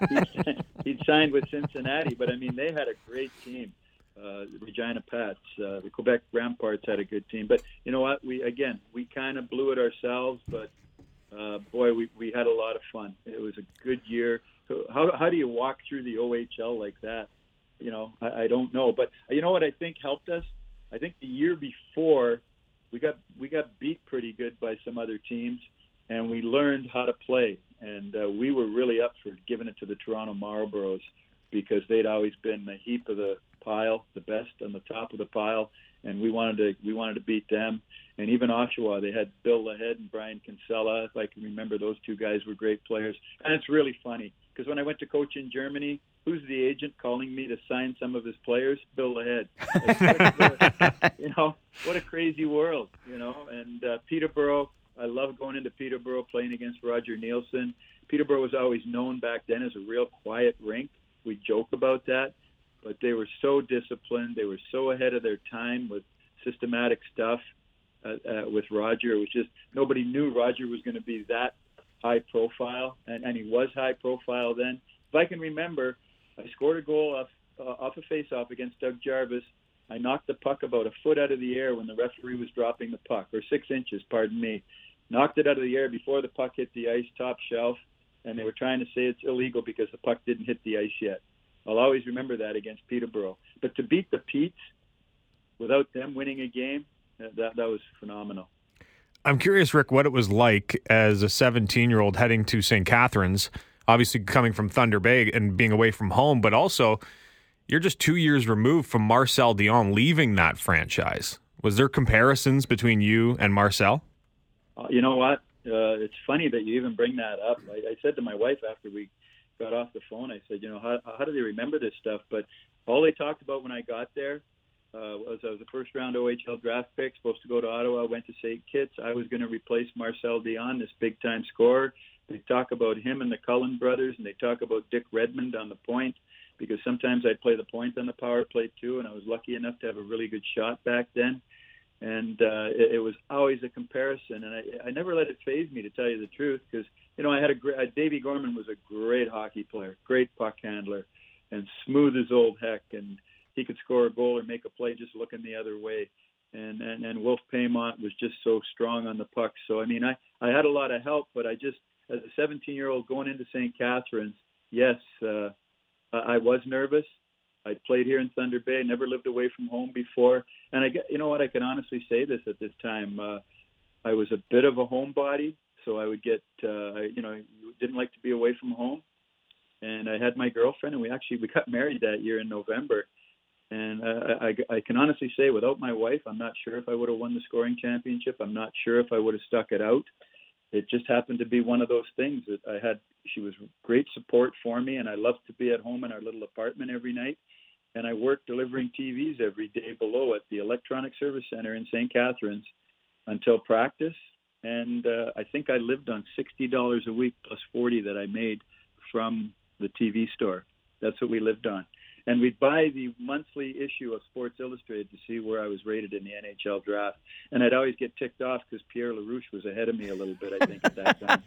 he'd, he'd signed with Cincinnati, but I mean, they had a great team. Uh, Regina Pats, uh, the Quebec Ramparts had a good team, but you know what? We again, we kind of blew it ourselves, but uh, boy, we, we had a lot of fun. It was a good year. How, how do you walk through the OHL like that? You know, I, I don't know. But you know what I think helped us? I think the year before we got we got beat pretty good by some other teams, and we learned how to play. And uh, we were really up for giving it to the Toronto Marlboros because they'd always been the heap of the pile, the best on the top of the pile, and we wanted to we wanted to beat them. And even Oshawa, they had Bill Lochead and Brian Kinsella. If I can remember, those two guys were great players. And it's really funny because when I went to coach in Germany, who's the agent calling me to sign some of his players? Bill Lochead. you know, what a crazy world, you know. And uh, Peterborough, I love going into Peterborough playing against Roger Neilson. Peterborough was always known back then as a real quiet rink. We joke about that, but they were so disciplined. They were so ahead of their time with systematic stuff. Uh, uh, with Roger, it was just nobody knew Roger was going to be that high profile, and, and he was high profile then. If I can remember, I scored a goal off uh, off a face-off against Doug Jarvis. I knocked the puck about a foot out of the air when the referee was dropping the puck, or six inches, pardon me. Knocked it out of the air before the puck hit the ice top shelf, and they were trying to say it's illegal because the puck didn't hit the ice yet. I'll always remember that against Peterborough. But to beat the Petes without them winning a game, uh, that that was phenomenal. I'm curious, Rick, what it was like as a 17 year old heading to St. Catharines, obviously coming from Thunder Bay and being away from home, but also you're just two years removed from Marcel Dionne leaving that franchise. Was there comparisons between you and Marcel? Uh, you know what? Uh, it's funny that you even bring that up. I, I said to my wife after we got off the phone, I said, you know, how, how do they remember this stuff? But all they talked about when I got there uh, was I was a first round OHL draft pick, supposed to go to Ottawa, went to St. Kitts. I was going to replace Marcel Dionne, this big time scorer. They talk about him and the Cullen brothers, and they talk about Dick Redmond on the point because sometimes I'd play the point on the power play too, and I was lucky enough to have a really good shot back then. And uh, it, it was always a comparison, and I, I never let it phase me to tell you the truth because you know I had a great. Uh, Davy Gorman was a great hockey player, great puck handler, and smooth as old heck, and he could score a goal or make a play just looking the other way. And and, and Wolf Paiement was just so strong on the puck. So I mean, I I had a lot of help, but I just as a 17 year old going into St. Catharines, yes, uh, I was nervous. I played here in Thunder Bay. I never lived away from home before, and I you know what I can honestly say this at this time. Uh, I was a bit of a homebody, so I would get uh, you know didn't like to be away from home, and I had my girlfriend, and we actually we got married that year in November. And uh, I, I can honestly say, without my wife, I'm not sure if I would have won the scoring championship. I'm not sure if I would have stuck it out. It just happened to be one of those things that I had. She was great support for me, and I loved to be at home in our little apartment every night. And I worked delivering TVs every day below at the Electronic Service Center in St. Catharines until practice. And uh, I think I lived on sixty dollars a week plus forty that I made from the TV store. That's what we lived on and we'd buy the monthly issue of Sports Illustrated to see where I was rated in the NHL draft. And I'd always get ticked off because Pierre LaRouche was ahead of me a little bit, I think, at that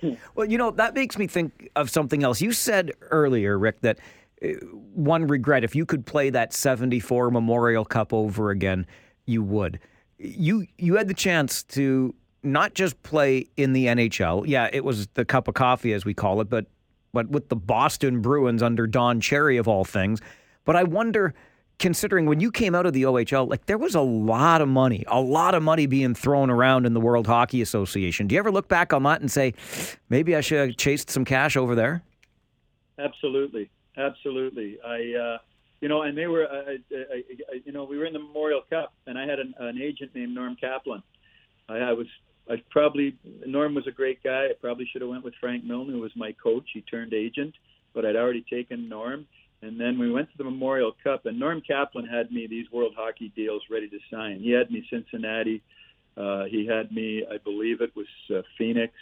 time. well, you know, that makes me think of something else. You said earlier, Rick, that Uh, one regret, if you could play that 74 Memorial Cup over again, you would. You, you had the chance to not just play in the NHL. Yeah, it was the cup of coffee as we call it, but but with the Boston Bruins under Don Cherry of all things. But I wonder considering when you came out of the OHL, like there was a lot of money, a lot of money being thrown around in the World Hockey Association. Do you ever look back on that and say, maybe I should have chased some cash over there? Absolutely, absolutely. I, uh, you know, and they were, I, I, I, you know, we were in the Memorial Cup, and I had an, an agent named Norm Kaplan. I, I was, I probably Norm was a great guy. I probably should have went with Frank Milne, who was my coach. He turned agent, but I'd already taken Norm and then we went to the Memorial Cup, and Norm Kaplan had me these World Hockey deals ready to sign. He had me Cincinnati. Uh, he had me, I believe it was uh, Phoenix.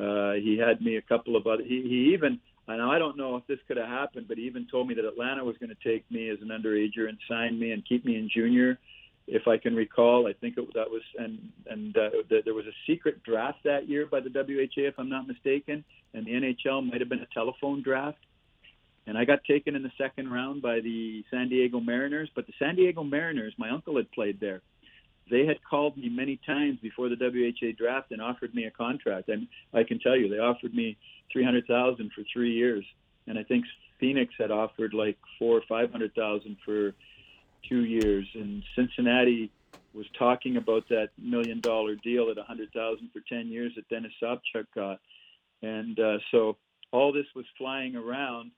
Uh, he had me a couple of other. He, he even, Know I don't know if this could have happened, but he even told me that Atlanta was going to take me as an underager and sign me and keep me in junior, if I can recall. I think it, that was, and and uh, the, there was a secret draft that year by the WHA, if I'm not mistaken, and the NHL might have been a telephone draft and I got taken in the second round by the San Diego Mariners. But the San Diego Mariners, my uncle had played there. They had called me many times before the WHA draft and offered me a contract. And I can tell you, they offered me three hundred thousand for three years, and I think Phoenix had offered like four or five hundred thousand for two years, and Cincinnati was talking about that million dollar deal at a hundred thousand for ten years that Dennis Sobchuk got, and uh, so all this was flying around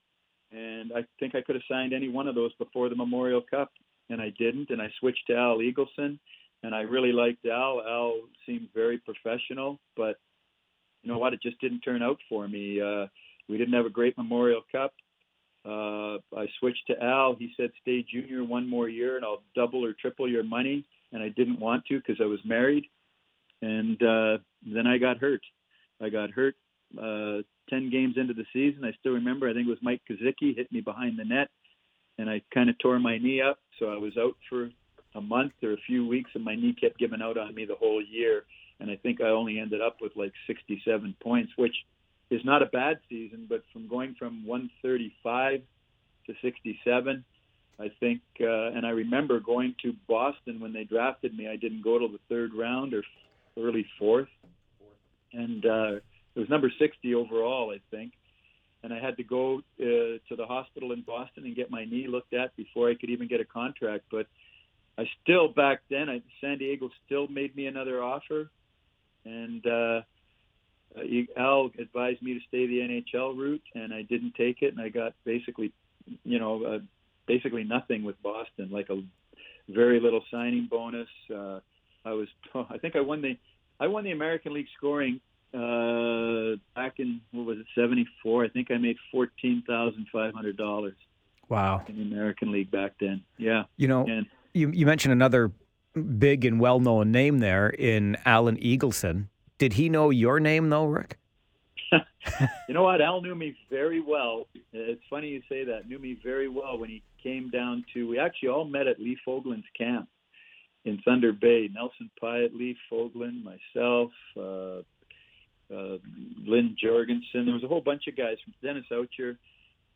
and I think I could have signed any one of those before the Memorial Cup, and I didn't. And I switched to Al Eagleson, and I really liked Al. Al seemed very professional, but you know what? It just didn't turn out for me. Uh, we didn't have a great Memorial Cup. Uh, I switched to Al. He said, "Stay junior one more year, and I'll double or triple your money." And I didn't want to because I was married. And uh, then I got hurt. I got hurt uh, 10 games into the season. I still remember, I think it was Mike Kaszycki hit me behind the net, and I kind of tore my knee up. So I was out for a month or a few weeks, and my knee kept giving out on me the whole year. And I think I only ended up with like 67 points, which is not a bad season, but from going from 135 to 67, I think, uh, and I remember going to Boston when they drafted me. I didn't go till the third round or early fourth, and uh, it was number 60 overall, I think. And I had to go uh, to the hospital in Boston and get my knee looked at before I could even get a contract. But I still back then, I, San Diego still made me another offer, and uh, Al advised me to stay the NHL route, and I didn't take it, and I got basically, you know, uh, basically nothing with Boston, like a very little signing bonus. Uh, I was, I think I won the, I won the American League scoring uh, back in what was it, seventy four? I think I made fourteen thousand five hundred dollars. Wow! In the American League back then, yeah. You know, and, you you mentioned another big and well known name there in Alan Eagleson. Did he know your name though, Rick? you know what? Al knew me very well. It's funny you say that. Knew me very well when he came down to. We actually all met at Lee Fogolin's camp in Thunder Bay. Nelson Pyatt, Lee Fogolin, myself, uh, uh, Lynn Jorgensen. There was a whole bunch of guys from Dennis Owchar.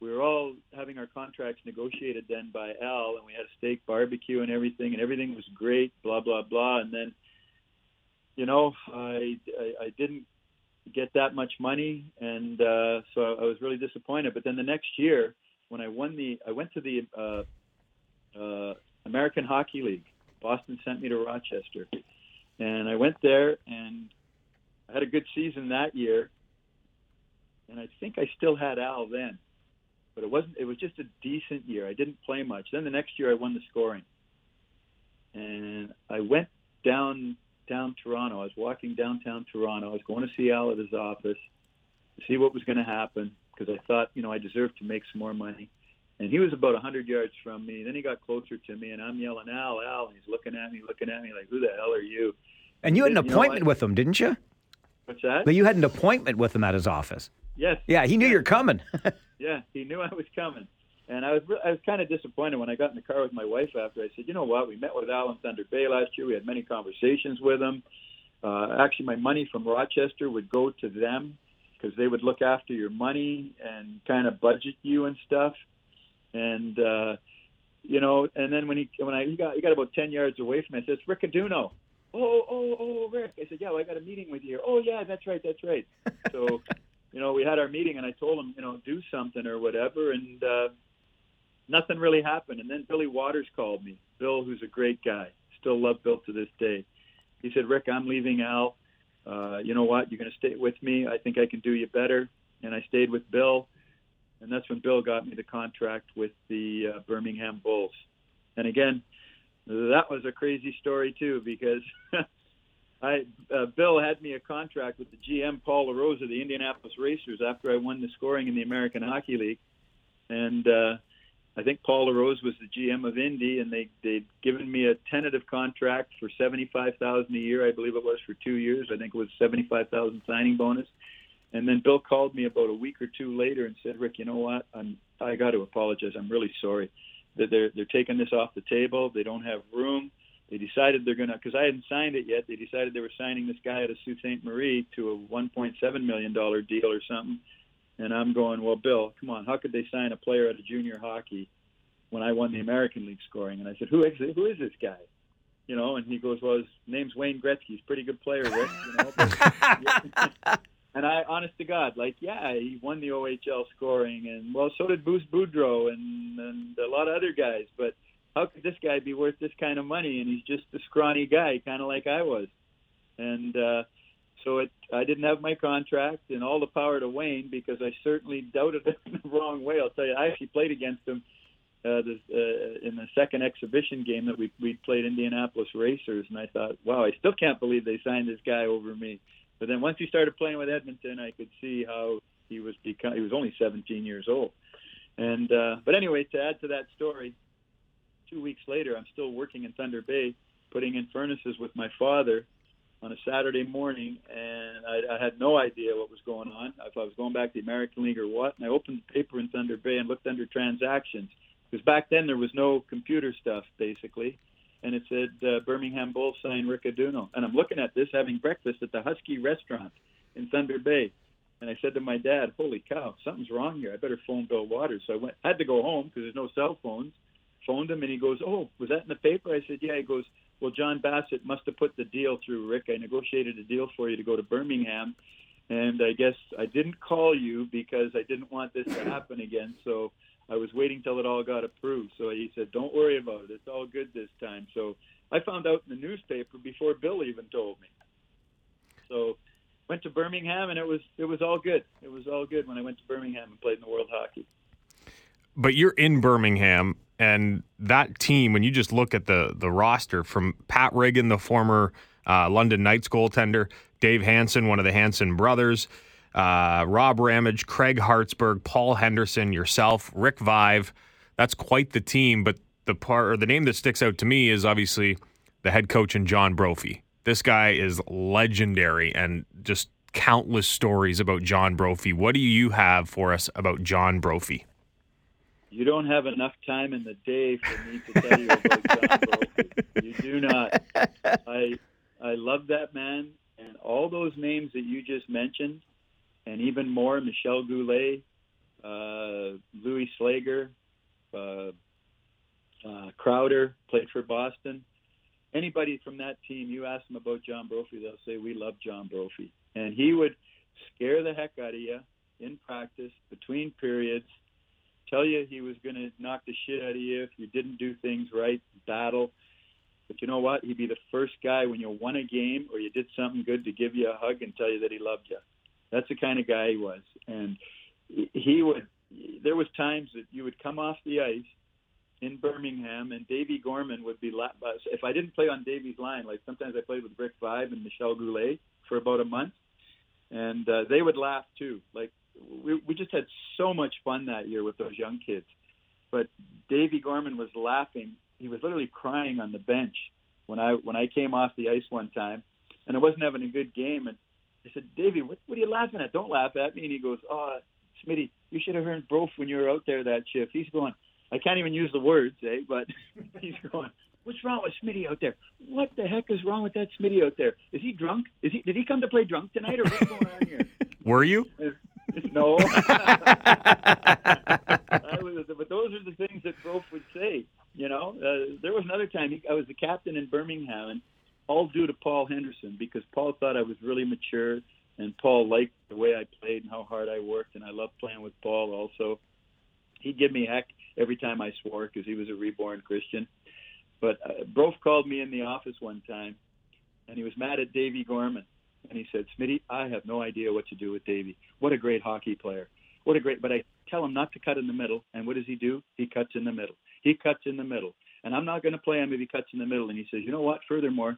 We were all having our contracts negotiated then by Al, and we had a steak barbecue and everything, and everything was great. Blah blah blah. And then, you know, I I, I didn't get that much money, and uh, so I was really disappointed. But then the next year, when I won the, I went to the uh, uh, American Hockey League. Boston sent me to Rochester, and I went there, and I had a good season that year, and I think I still had Al then, but it wasn't. It was just a decent year. I didn't play much. Then the next year I won the scoring, and I went down down Toronto. I was walking downtown Toronto. I was going to see Al at his office to see what was going to happen because I thought, you know, I deserved to make some more money. And he was about a 100 yards from me. Then he got closer to me, and I'm yelling, Al, Al. And he's looking at me, looking at me like, who the hell are you? And you had an appointment with him, didn't you? What's that? But you had an appointment with him at his office. Yes. Yeah, he knew you're coming. yeah, he knew I was coming. And I was I was kind of disappointed when I got in the car with my wife after. I said, you know what? We met with Alan Thunder Bay last year. We had many conversations with him. Uh, actually, my money from Rochester would go to them because they would look after your money and kind of budget you and stuff. And uh, you know, and then when he when I he got he got about ten yards away from me, I said, "It's Rick Adduono." oh, oh, oh, Rick. I said, yeah, well, I got a meeting with you. Oh, yeah, that's right, that's right. So, you know, we had our meeting, and I told him, you know, do something or whatever, and uh, nothing really happened. And then Billy Waters called me. Bill, who's a great guy, still love Bill to this day. He said, Rick, I'm leaving Al. Uh, you know what? You're going to stay with me. I think I can do you better. And I stayed with Bill, and that's when Bill got me the contract with the uh, Birmingham Bulls. And again, that was a crazy story too because I uh, Bill had me a contract with the GM Paul LaRose of the Indianapolis Racers after I won the scoring in the American Hockey League, and uh, I think Paul LaRose was the GM of Indy, and they they'd given me a tentative contract for seventy five thousand a year, I believe it was for two years. I think it was seventy five thousand signing bonus. And then Bill called me about a week or two later and said, "Rick, you know what? I'm I got to apologize. I'm really sorry that they're they're taking this off the table. They don't have room. They decided they're gonna because I hadn't signed it yet. They decided they were signing this guy out of Sault Ste. Marie to a 1.7 million dollar deal or something." And I'm going, well, Bill, come on, how could they sign a player out of junior hockey when I won the American League scoring? And I said, who is who is this guy? You know, and he goes, well, his name's Wayne Gretzky. He's a pretty good player, Rick. You know, but, and I, honest to God, like, yeah, he won the OHL scoring, and well, so did Bruce Boudreau and and a lot of other guys. But how could this guy be worth this kind of money? And he's just a scrawny guy, kind of like I was. And uh, so it, I didn't have my contract, and all the power to Wayne because I certainly doubted him the wrong way. I'll tell you, I actually played against him uh, this, uh, in the second exhibition game that we we played Indianapolis Racers, and I thought, wow, I still can't believe they signed this guy over me. But then once he started playing with Edmonton, I could see how he was become. He was only 17 years old, and uh, but anyway, to add to that story, two weeks later, I'm still working in Thunder Bay, putting in furnaces with my father on a Saturday morning, and I, I had no idea what was going on, if I was going back to the American League or what. And I opened the paper in Thunder Bay and looked under transactions because back then there was no computer stuff basically, and it said uh, Birmingham Bulls signed Rick Adduono. And I'm looking at this having breakfast at the Husky Restaurant in Thunder Bay. And I said to my dad, "Holy cow, something's wrong here. I better phone Bill Waters." So I went, had to go home because there's no cell phones. Phoned him, and he goes, "Oh, was that in the paper?" I said, "Yeah." He goes, "Well, John Bassett must have put the deal through, Rick. I negotiated a deal for you to go to Birmingham, and I guess I didn't call you because I didn't want this to happen again. So I was waiting till it all got approved." So he said, "Don't worry about it. It's all good this time." So I found out in the newspaper before Bill even told me. So went to Birmingham, and it was it was all good. It was all good when I went to Birmingham and played in the World Hockey. But you're in Birmingham, and that team, when you just look at the the roster from Pat Riggin, the former uh, London Knights goaltender, Dave Hanson, one of the Hanson brothers, uh, Rob Ramage, Craig Hartsburg, Paul Henderson, yourself, Rick Vaive. That's quite the team. But the part or the name that sticks out to me is obviously the head coach and John Brophy. This guy is legendary and just countless stories about John Brophy. What do you have for us about John Brophy? You don't have enough time in the day for me to tell you about John Brophy. You do not. I I love that man and all those names that you just mentioned, and even more. Michel Goulet, uh, Louis Sleigher, uh, uh, Crowder played for Boston. Anybody from that team, you ask them about John Brophy, they'll say we love John Brophy, and he would scare the heck out of you in practice between periods tell you he was going to knock the shit out of you if you didn't do things right, battle. But you know what? He'd be the first guy when you won a game or you did something good to give you a hug and tell you that he loved you. That's the kind of guy he was. And he would, there was times that you would come off the ice in Birmingham and Davy Gorman would be, if I didn't play on Davy's line, like sometimes I played with Rick Vaive and Michel Goulet for about a month, and uh, they would laugh too. Like we, we just had so much fun that year with those young kids. But Davy Gorman was laughing. He was literally crying on the bench when I when I came off the ice one time, and I wasn't having a good game. And I said, Davy, what, what are you laughing at? Don't laugh at me. And he goes, Oh, Smitty, you should have heard Brof when you were out there that shift. He's going, I can't even use the words, eh? But he's going, What's wrong with Smitty out there? What the heck is wrong with that Smitty out there? Is he drunk? Is he? Did he come to play drunk tonight, or what's going on here? Were you? no. was, but those are the things that Brof would say. You know, uh, there was another time he, I was the captain in Birmingham, and all due to Paul Henderson because Paul thought I was really mature, and Paul liked the way I played and how hard I worked, and I loved playing with Paul. Also, he'd give me heck every time I swore because he was a reborn Christian. But uh, Brof called me in the office one time, and he was mad at Davy Gorman, and he said, "Smitty, I have no idea what to do with Davy. What a great hockey player. What a great." But I tell him not to cut in the middle, and what does he do? He cuts in the middle. He cuts in the middle, and I'm not going to play him if he cuts in the middle. And he says, "You know what? Furthermore,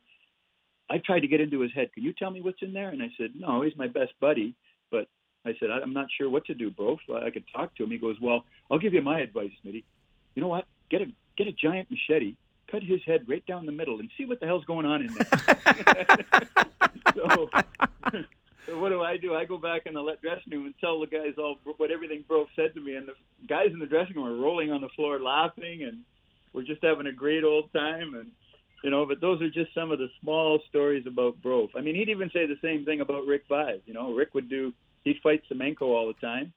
I tried to get into his head. Can you tell me what's in there?" And I said, "No, he's my best buddy, but." I said, I'm not sure what to do, bro. I could talk to him. He goes, Well, I'll give you my advice, Smitty. You know what? Get a get a giant machete, cut his head right down the middle, and see what the hell's going on in there. so, so what do I do? I go back in the let dressing room and tell the guys all what everything Bro said to me, and the guys in the dressing room are rolling on the floor laughing, and we're just having a great old time. And you know, but those are just some of the small stories about Bro. I mean, he'd even say the same thing about Rick Vaive. You know, Rick would do he'd fight Semenko all the time,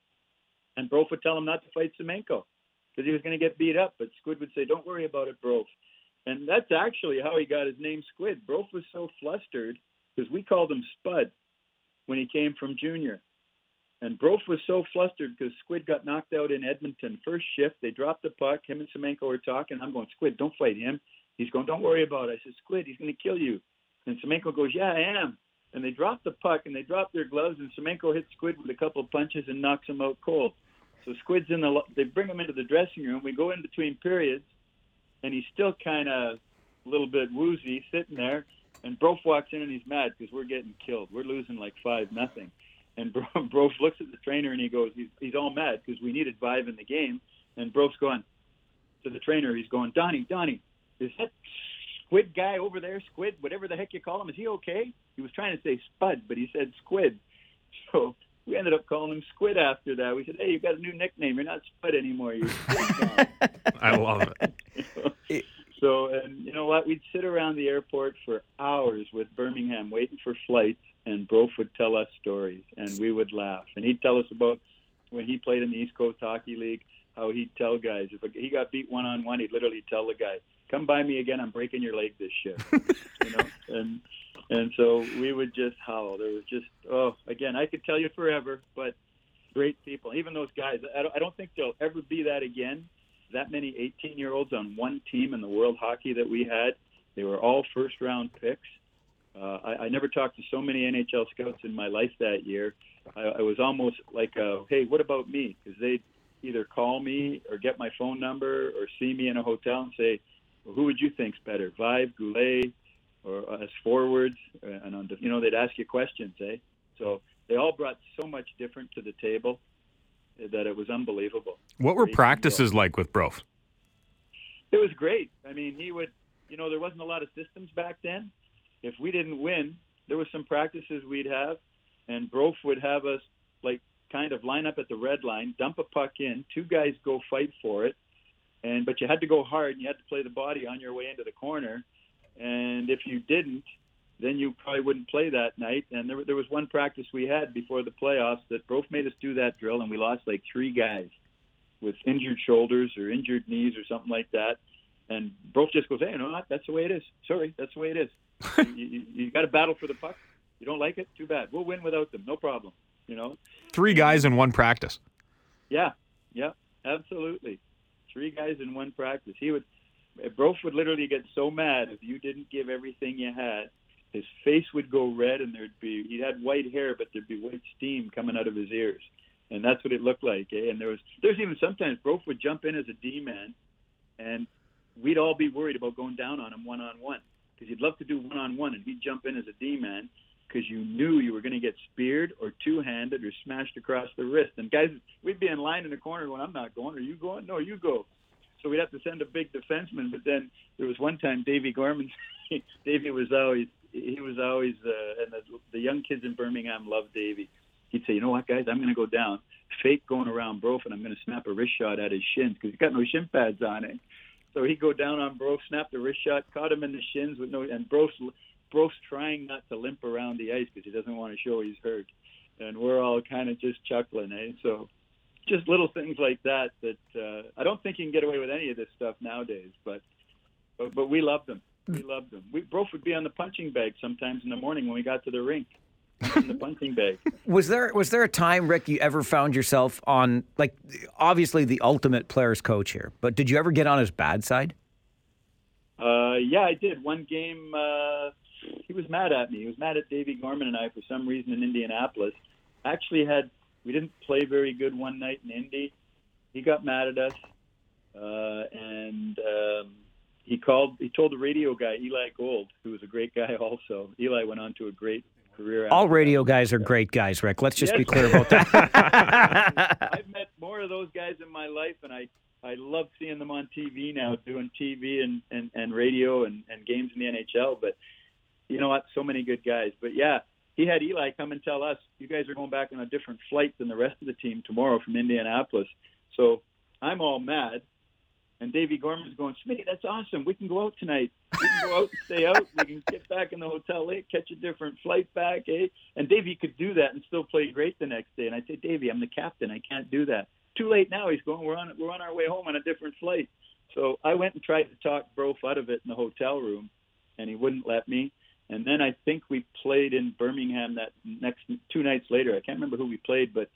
and Brof would tell him not to fight Semenko because he was going to get beat up. But Squid would say, "Don't worry about it, Brof." And that's actually how he got his name, Squid. Brof was so flustered because we called him Spud when he came from junior. And Brof was so flustered because Squid got knocked out in Edmonton. First shift, they dropped the puck. Him and Semenko were talking. I'm going, Squid, don't fight him. He's going, don't worry about it. I said, Squid, he's going to kill you. And Semenko goes, yeah, I am and they drop the puck and they drop their gloves and Semenko hits Squid with a couple of punches and knocks him out cold. So Squid's in the they bring him into the dressing room. We go in between periods, and he's still kind of a little bit woozy sitting there. And Brof walks in and he's mad because we're getting killed. We're losing like five nothing. And Bro, Brof looks at the trainer and he goes, he's, he's all mad because we needed five in the game. And Brof's going to the trainer. He's going, Donnie, Donnie, is that squid guy over there, squid, whatever the heck you call him, is he okay? He was trying to say spud, but he said squid. So we ended up calling him Squid after that. We said, "Hey, you've got a new nickname. You're not Squid anymore. You're Squid." I love it. so, and you know what? We'd sit around the airport for hours with Birmingham waiting for flights, and Brof would tell us stories, and we would laugh. And he'd tell us about when he played in the East Coast Hockey League, how he'd tell guys if he got beat one on one, he'd literally tell the guy, "Come by me again. I'm breaking your leg this shift." you know, and and so we would just howl. There was just oh, again, I could tell you forever, but great people. Even those guys, I don't, I don't think there'll ever be that again. That many 18 year olds on one team in the world hockey that we had, they were all first round picks. Uh, I, I never talked to so many NHL scouts in my life that year. I, I was almost like, a, hey, what about me? Because they'd either call me or get my phone number or see me in a hotel and say, well, who would you think's better, Vaive, Goulet, or as forwards, uh, and on, you know they'd ask you questions, eh? So they all brought so much different to the table that it was unbelievable. What were practices like with Brof? It was great. I mean, he would, you know, there wasn't a lot of systems back then. If we didn't win, there was some practices we'd have, and Brof would have us like kind of line up at the red line, dump a puck in, two guys go fight for it, and but you had to go hard and you had to play the body on your way into the corner and if you didn't, then you probably wouldn't play that night. And there, there was one practice we had before the playoffs that both made us do that drill, and we lost like three guys with injured shoulders or injured knees or something like that. And Brof just goes, "Hey, you know what? That's the way it is. Sorry, that's the way it is. you, you, you got to battle for the puck. You don't like it? Too bad. We'll win without them. No problem. You know." Three guys in one practice. Yeah, yeah, absolutely. Three guys in one practice. He would Brof would literally get so mad if you didn't give everything you had. His face would go red, and there'd be he had white hair, but there'd be white steam coming out of his ears, and that's what it looked like. Eh? And there was there's even sometimes Brof would jump in as a D man, and we'd all be worried about going down on him one on one because he'd love to do one on one, and he'd jump in as a D man because you knew you were going to get speared or two handed or smashed across the wrist. And guys, we'd be in line in the corner when I'm not going. Are you going? No, you go. So we'd have to send a big defenseman. But then there was one time Davy Gorman, Davy was always he was always uh, and the, the young kids in Birmingham loved Davy. He'd say, you know what, guys, I'm going to go down, fake going around Brof, and I'm going to snap a wrist shot at his shins because he's got no shin pads on it. So he'd go down on Brof, snap the wrist shot, caught him in the shins with no, and Brof's Brof's trying not to limp around the ice because he doesn't want to show he's hurt. And we're all kind of just chuckling, eh? So just little things like that that uh, I don't think you can get away with any of this stuff nowadays. But but, but we loved them. We loved them. We both would be on the punching bag sometimes in the morning when we got to the rink. In the punching bag. Was there was there a time, Rick, you ever found yourself on like obviously the ultimate player's coach here, but did you ever get on his bad side? Uh, yeah, I did. One game, uh, he was mad at me. He was mad at Davey Gorman and I for some reason in Indianapolis. Actually, had we didn't play very good one night in Indy. He got mad at us, uh, and um, he called. He told the radio guy Eli Gold, who was a great guy also. Eli went on to a great career. All radio that. guys are great guys, Rick. Let's just Yes. be clear about that. I've met more of those guys in my life, and I I love seeing them on TV now, doing TV and and, and radio and, and games in the NHL. But you know what? So many good guys. But yeah, he had Eli come and tell us, you guys are going back on a different flight than the rest of the team tomorrow from Indianapolis. So I'm all mad. And Davey Gorman's going, Smitty, that's awesome. We can go out tonight. We can go out and stay out. We can get back in the hotel late, catch a different flight back, eh? And Davey could do that and still play great the next day. And I say, Davey, I'm the captain. I can't do that. Too late now. He's going. We're on. We're on our way home on a different flight. So I went and tried to talk Brof out of it in the hotel room, and he wouldn't let me. And then I think we played in Birmingham that next two nights later. I can't remember who we played, but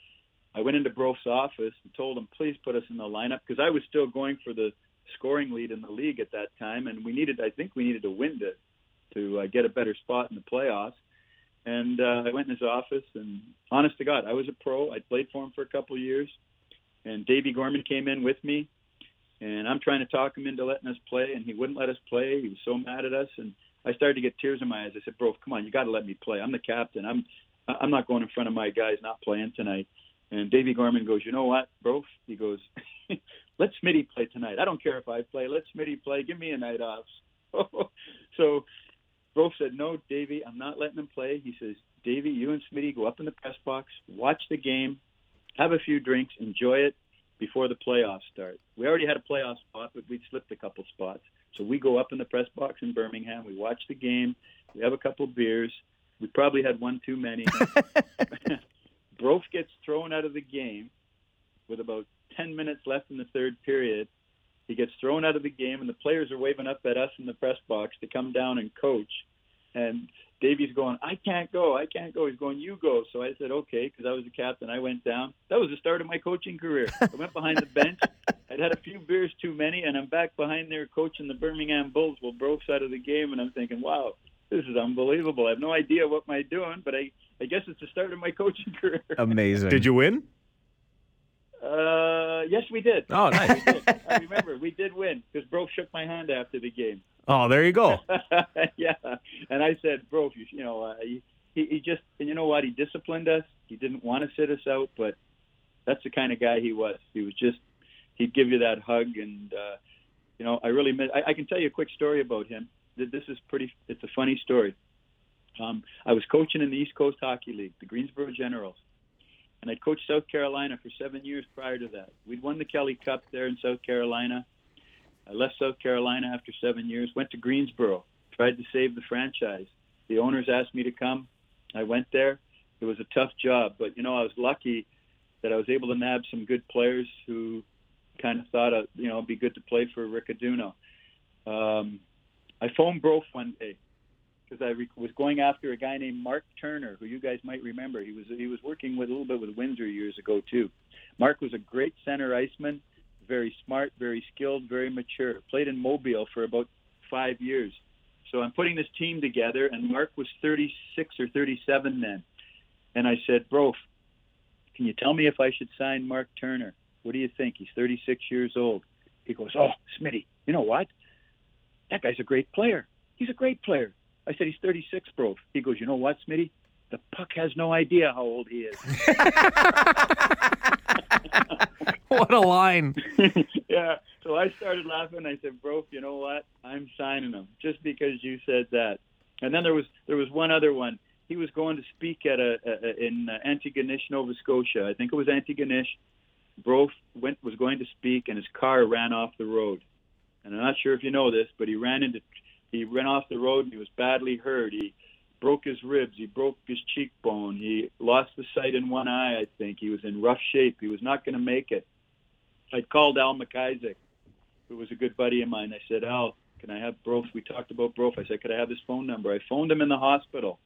I went into Brof's office and told him, please put us in the lineup because I was still going for the scoring lead in the league at that time, and we needed. I think we needed a win to to uh, get a better spot in the playoffs. And uh, I went in his office, and honest to God, I was a pro. I played for him for a couple of years, and Davey Gorman came in with me, and I'm trying to talk him into letting us play, and he wouldn't let us play. He was so mad at us, and I started to get tears in my eyes. I said, "Bro, come on, you got to let me play. I'm the captain. I'm I'm not going in front of my guys not playing tonight." And Davey Gorman goes, "You know what, bro?" He goes, "Let Smitty play tonight. I don't care if I play. Let Smitty play. Give me a night off." so Bro said, "No, Davey, I'm not letting him play." He says, "Davey, you and Smitty go up in the press box, watch the game, have a few drinks, enjoy it before the playoffs start." We already had a playoff spot, but we'd slipped a couple spots. So we go up in the press box in Birmingham. We watch the game. We have a couple beers. We probably had one too many. Brof gets thrown out of the game with about 10 minutes left in the third period. He gets thrown out of the game, and the players are waving up at us in the press box to come down and coach. And Davey's going, I can't go, I can't go. He's going, you go. So I said, okay, because I was the captain. I went down. That was the start of my coaching career. I went behind the bench. I'd had a few beers too many, and I'm back behind there coaching the Birmingham Bulls. Well, Brof's out of the game, and I'm thinking, wow, this is unbelievable. I have no idea what I'm I doing, but I, I guess it's the start of my coaching career. Amazing. Did you win? Uh, yes, we did. Oh, nice. Did. I remember we did win because Bro shook my hand after the game. Oh, there you go. yeah, and I said, Bro, you, you know, uh, he, he just, and you know what? He disciplined us. He didn't want to sit us out, but that's the kind of guy he was. He was just, he'd give you that hug, and uh, you know, I really miss. I, I can tell you a quick story about him. Th- This is pretty. It's a funny story. Um, I was coaching in the East Coast Hockey League, the Greensboro Generals, and I'd coached South Carolina for seven years prior to that. We'd won the Kelly Cup there in South Carolina. I left South Carolina after seven years, went to Greensboro, tried to save the franchise. The owners asked me to come. I went there. It was a tough job, but you know I was lucky that I was able to nab some good players who kind of thought, uh, you know, it'd be good to play for Rick Adduono. Um, I phoned Brof one day because I re- was going after a guy named Mark Turner, who you guys might remember. He was he was working with a little bit with Windsor years ago too. Mark was a great center iceman, very smart, very skilled, very mature. Played in Mobile for about five years. So I'm putting this team together, and Mark was 36 or 37 then. And I said, Brof, can you tell me if I should sign Mark Turner? What do you think? He's 36 years old. He goes, Oh, Smitty, you know what? That guy's a great player. He's a great player. I said, He's 36, bro. He goes, You know what, Smitty? The puck has no idea how old he is. what a line. yeah. So I started laughing. I said, Bro, you know what? I'm signing him just because you said that. And then there was there was one other one. He was going to speak at a, a, in uh, Antigonish, Nova Scotia. I think it was Antigonish. Bro went was going to speak, and his car ran off the road. And I'm not sure if you know this, but he ran into he ran off the road. and He was badly hurt. He broke his ribs. He broke his cheekbone. He lost the sight in one eye. I think he was in rough shape. He was not going to make it. I called Al McIsaac, who was a good buddy of mine. I said, Al, can I have Brof? We talked about Brof. I said, could I have his phone number? I phoned him in the hospital,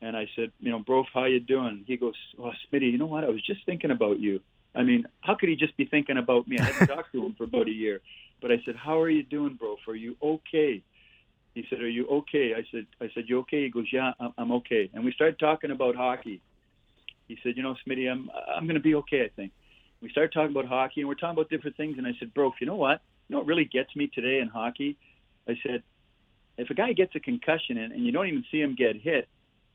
and I said, you know, Brof, how you doing? He goes, oh, Smitty, you know what? I was just thinking about you. I mean, how could he just be thinking about me? I hadn't talked to him for about a year, but I said, how are you doing, Brof? Are you okay? He said, "Are you okay?" I said, "I said you okay?" He goes, "Yeah, I'm, okay." And we started talking about hockey. He said, "You know, Smitty, I'm I'm going to be okay. I think." We started talking about hockey, and we're talking about different things. And I said, "Bro, you know what? You know what really gets me today in hockey?" I said, "If a guy gets a concussion and, and you don't even see him get hit,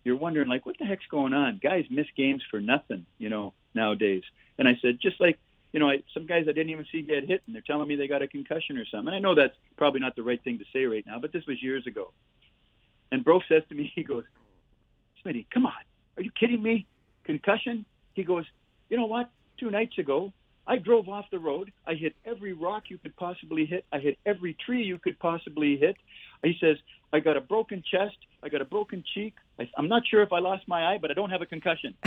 you're wondering like, what the heck's going on? Guys miss games for nothing, you know, nowadays." And I said, just like you know, I, some guys I didn't even see get hit, and they're telling me they got a concussion or something. And I know that's probably not the right thing to say right now, but this was years ago. And Bro says to me, he goes, Smitty, come on, are you kidding me? Concussion? He goes, you know what? Two nights ago, I drove off the road. I hit every rock you could possibly hit. I hit every tree you could possibly hit. He says, I got a broken chest. I got a broken cheek. I, I'm not sure if I lost my eye, but I don't have a concussion.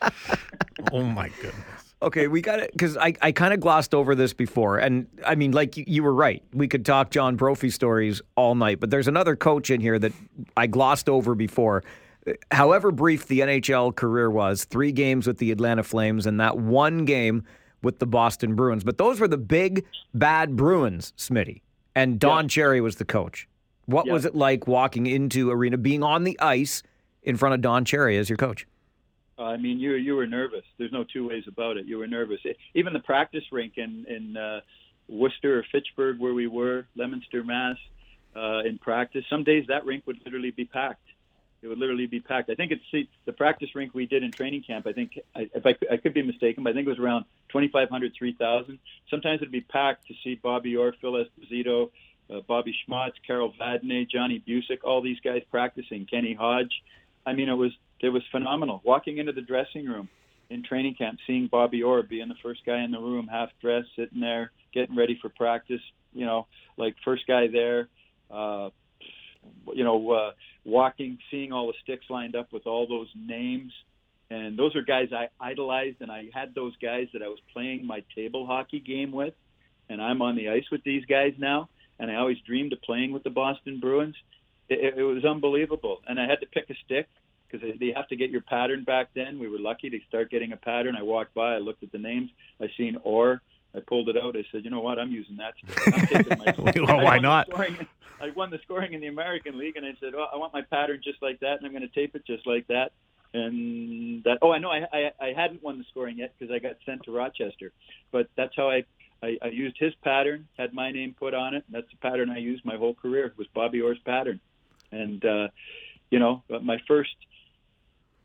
oh my goodness. Okay, we got it because I, I kind of glossed over this before, and I mean, like you, you were right. We could talk John Brophy stories all night, but there's another coach in here that I glossed over before. However brief the NHL career was, three games with the Atlanta Flames and that one game with the Boston Bruins. But those were the big bad Bruins, Smitty, and Don Yeah. Cherry was the coach. What Yeah. was it like walking into arena, being on the ice in front of Don Cherry as your coach? I mean, you you were nervous. There's no two ways about it. You were nervous. Even the practice rink in in uh, Worcester or Fitchburg, where we were, Leominster, Mass, uh, in practice. Some days that rink would literally be packed. It would literally be packed. I think it's see, the practice rink we did in training camp. I think I, if I, I could be mistaken, but I think it was around 2,500, 3,000. Sometimes it'd be packed to see Bobby Orr, Phil Esposito, uh, Bobby Schmautz, Carol Vadnais, Johnny Bucyk, all these guys practicing. Kenny Hodge. I mean, it was it was phenomenal. Walking into the dressing room in training camp, seeing Bobby Orr being the first guy in the room, half dressed, sitting there, getting ready for practice. You know, like first guy there. Uh, you know, uh, walking, seeing all the sticks lined up with all those names. And those are guys I idolized, and I had those guys that I was playing my table hockey game with, and I'm on the ice with these guys now. And I always dreamed of playing with the Boston Bruins. It, it was unbelievable, and I had to pick a stick because they have to get your pattern back then. We were lucky to start getting a pattern. I walked by, I looked at the names, I seen Orr, I pulled it out. I said, you know what, I'm using that. I'm my Well, why not? scoring- I won the scoring in the American League, and I said, "Oh, I want my pattern just like that, and I'm going to tape it just like that." And that. Oh, I know. I I, I hadn't won the scoring yet because I got sent to Rochester, but that's how I, I I used his pattern, had my name put on it. And that's the pattern I used my whole career was Bobby Orr's pattern, and uh, you know, my first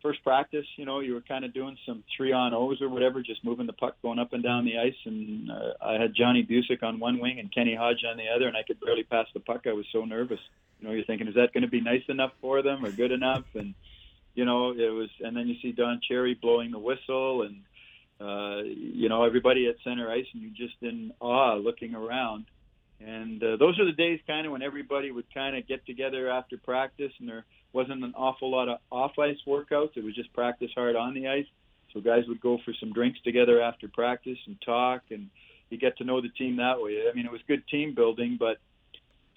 first practice, you know, you were kind of doing some three on O's or whatever, just moving the puck, going up and down the ice. And uh, I had Johnny Bucyk on one wing and Kenny Hodge on the other, and I could barely pass the puck. I was so nervous. You know, you're thinking, is that going to be nice enough for them or good enough? And you know, it was. And then you see Don Cherry blowing the whistle, and uh, you know, everybody at center ice, and you're just in awe looking around. And uh, those are the days kind of when everybody would kind of get together after practice, and there wasn't an awful lot of off ice workouts. It was just practice hard on the ice. So guys would go for some drinks together after practice and talk, and you get to know the team that way. I mean, it was good team building, but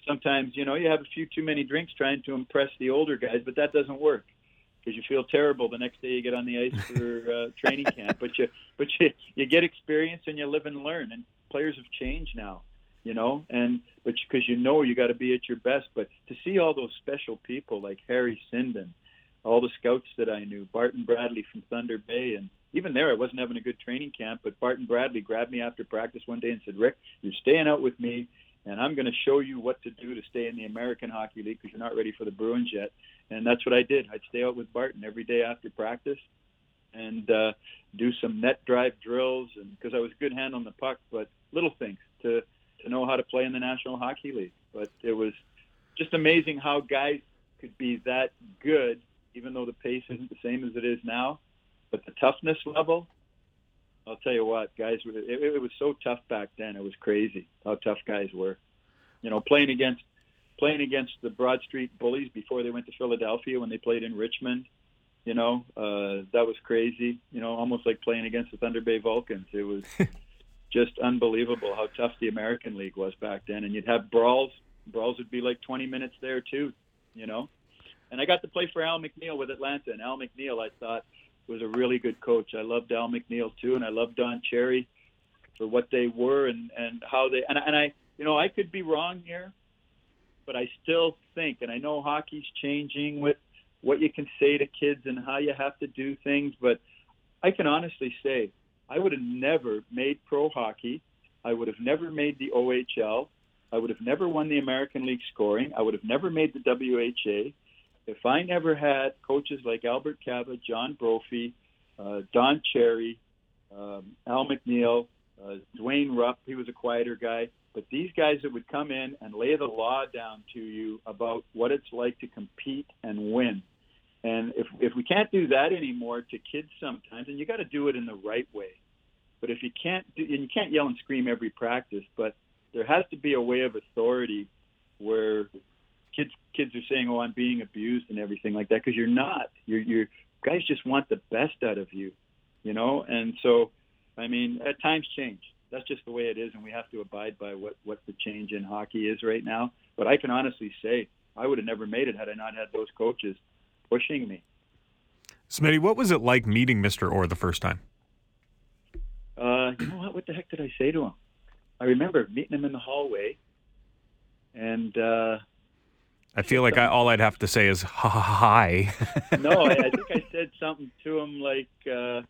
sometimes you know you have a few too many drinks trying to impress the older guys, but that doesn't work because you feel terrible the next day you get on the ice for uh, training camp. But you but you you get experience and you live and learn. And players have changed now, you know, and but because you know you got to be at your best. But to see all those special people like Harry Sinden, all the scouts that I knew, Barton Bradley from Thunder Bay, and even there I wasn't having a good training camp, but Barton Bradley grabbed me after practice one day and said, "Rick, you're staying out with me." And I'm going to show you what to do to stay in the American Hockey League because you're not ready for the Bruins yet. And that's what I did. I'd stay out with Barton every day after practice and uh, do some net drive drills, and because I was a good hand on the puck, but little things to to know how to play in the National Hockey League. But it was just amazing how guys could be that good, even though the pace isn't the same as it is now. But the toughness level, I'll tell you what, guys, it, it was so tough back then. It was crazy how tough guys were. You know, playing against playing against the Broad Street Bullies before they went to Philadelphia when they played in Richmond. You know, uh, that was crazy. You know, almost like playing against the Thunder Bay Vulcans. It was just unbelievable how tough the American League was back then. And you'd have brawls. Brawls would be like 20 minutes there too, you know. And I got to play for Al MacNeil with Atlanta, and Al MacNeil I thought was a really good coach. I loved Al MacNeil too, and I loved Don Cherry for what they were and and how they and, and I you know I could be wrong here, but I still think, and I know hockey's changing with what you can say to kids and how you have to do things, but I can honestly say I would have never made pro hockey. I would have never made the OHL. I would have never won the American League scoring. I would have never made the WHA if I never had coaches like Albert Cava, John Brophy, uh, Don Cherry, um, Al MacNeil, uh, Duane Rupp, he was a quieter guy, but these guys that would come in and lay the law down to you about what it's like to compete and win. And if if we can't do that anymore to kids sometimes, and you got to do it in the right way. But if you can't do, and you can't yell and scream every practice, but there has to be a way of authority where kids kids are saying, "Oh, I'm being abused" and everything like that because you're not. You're, you're guys just want the best out of you, you know. And so, I mean, at times change. That's just the way it is, and we have to abide by what what the change in hockey is right now. But I can honestly say, I would have never made it had I not had those coaches pushing me. Smitty, what was it like meeting Mr. Orr the first time? Uh, you know what? What the heck did I say to him? I remember meeting him in the hallway, and uh, I feel like I, all I'd have to say is hi. no, I, I think I said something to him like uh,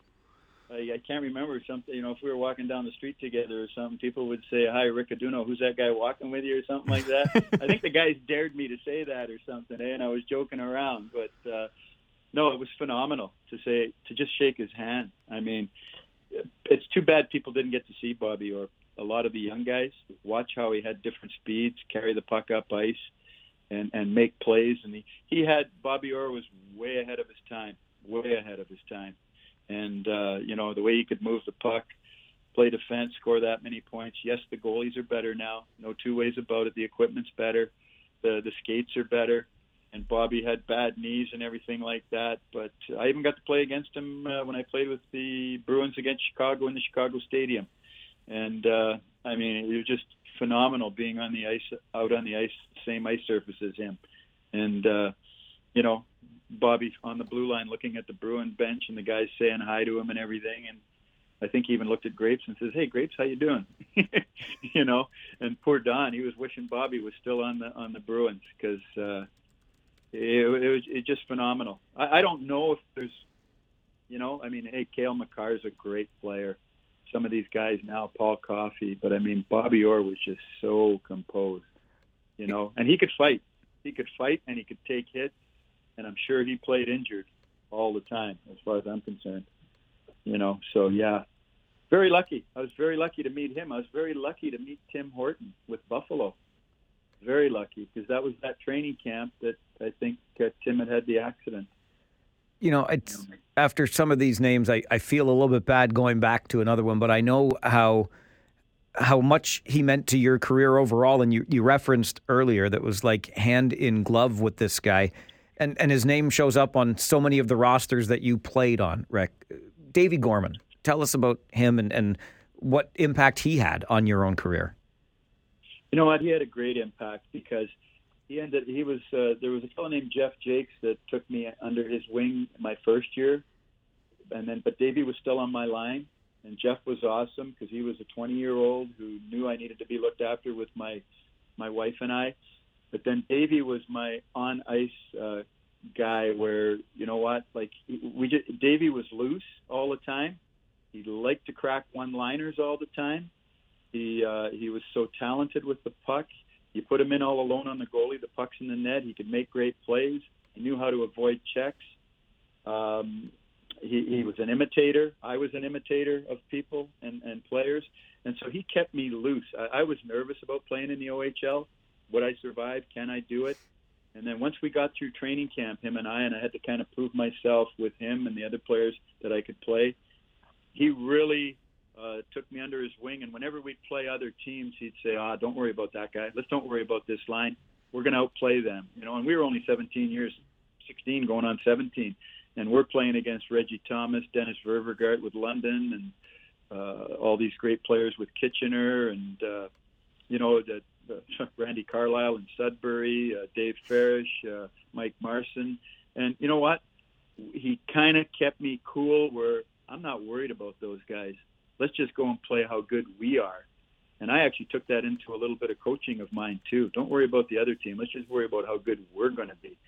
I, I can't remember something. You know, if we were walking down the street together or something, people would say, "Hi, Rick Adduono, who's that guy walking with you?" or something like that. I think the guys dared me to say that or something, eh? and I was joking around. But uh, no, it was phenomenal to say to just shake his hand. I mean, it's too bad people didn't get to see Bobby or a lot of the young guys. Watch how he had different speeds, carry the puck up ice, and and make plays. And he he had Bobby Orr was way ahead of his time, way ahead of his time. And uh, you know the way he could move the puck, play defense, score that many points. Yes, the goalies are better now. No two ways about it. The equipment's better. The the skates are better and Bobby had bad knees and everything like that. But I even got to play against him uh, when I played with the Bruins against Chicago in the Chicago Stadium, and uh, I mean it was just phenomenal being on the ice, out on the ice, same ice surface as him, and uh, you know Bobby on the blue line looking at the Bruin bench and the guys saying hi to him and everything, and I think he even looked at Grapes and says, "Hey, Grapes, how you doing?" you know, and poor Don, he was wishing Bobby was still on the on the Bruins because. Uh, it, it was it just phenomenal. I, I don't know if there's, you know, I mean, hey, Cale Makar is a great player. Some of these guys now, Paul Coffey, but I mean, Bobby Orr was just so composed, you know, and he could fight. He could fight and he could take hits, and I'm sure he played injured all the time, as far as I'm concerned. You know, so yeah, very lucky. I was very lucky to meet him. I was very lucky to meet Tim Horton with Buffalo very lucky because that was that training camp that I think uh, Tim had had the accident. You know, it's, after some of these names, I, I feel a little bit bad going back to another one, but I know how how much he meant to your career overall. And you, you referenced earlier that was like hand in glove with this guy. And, and his name shows up on so many of the rosters that you played on, Rick. Davy Gorman, tell us about him and, and what impact he had on your own career. You know what? He had a great impact because he ended. He was uh, there was a fellow named Jeff Jakes that took me under his wing my first year, and then but Davey was still on my line, and Jeff was awesome because he was a 20 year old who knew I needed to be looked after with my my wife and I. But then Davey was my on ice uh, guy, where you know what, like we just Davey was loose all the time. He liked to crack one liners all the time he uh, he was so talented with the puck. You put him in all alone on the goalie, the puck's in the net. He could make great plays. He knew how to avoid checks. Um, he, he was an imitator. I was an imitator of people and, and players, and so he kept me loose. I, I was nervous about playing in the OHL. Would I survive? Can I do it? And then once we got through training camp, him and I, and I had to kind of prove myself with him and the other players that I could play. He really uh, took me under his wing, and whenever we'd play other teams, he'd say, "Ah, don't worry about that guy. Let's don't worry about this line. We're going to outplay them." You know, and we were only 17 years, 16, going on 17, and we're playing against Reggie Thomas, Dennis Ververgaert with London, and uh, all these great players with Kitchener and uh, you know the, the Randy Carlyle and Sudbury, uh, Dave Farish, uh, Mike Marson, and you know what? He kind of kept me cool. Where I'm not worried about those guys. Let's just go and play how good we are. And I actually took that into a little bit of coaching of mine too. Don't worry about the other team. Let's just worry about how good we're going to be.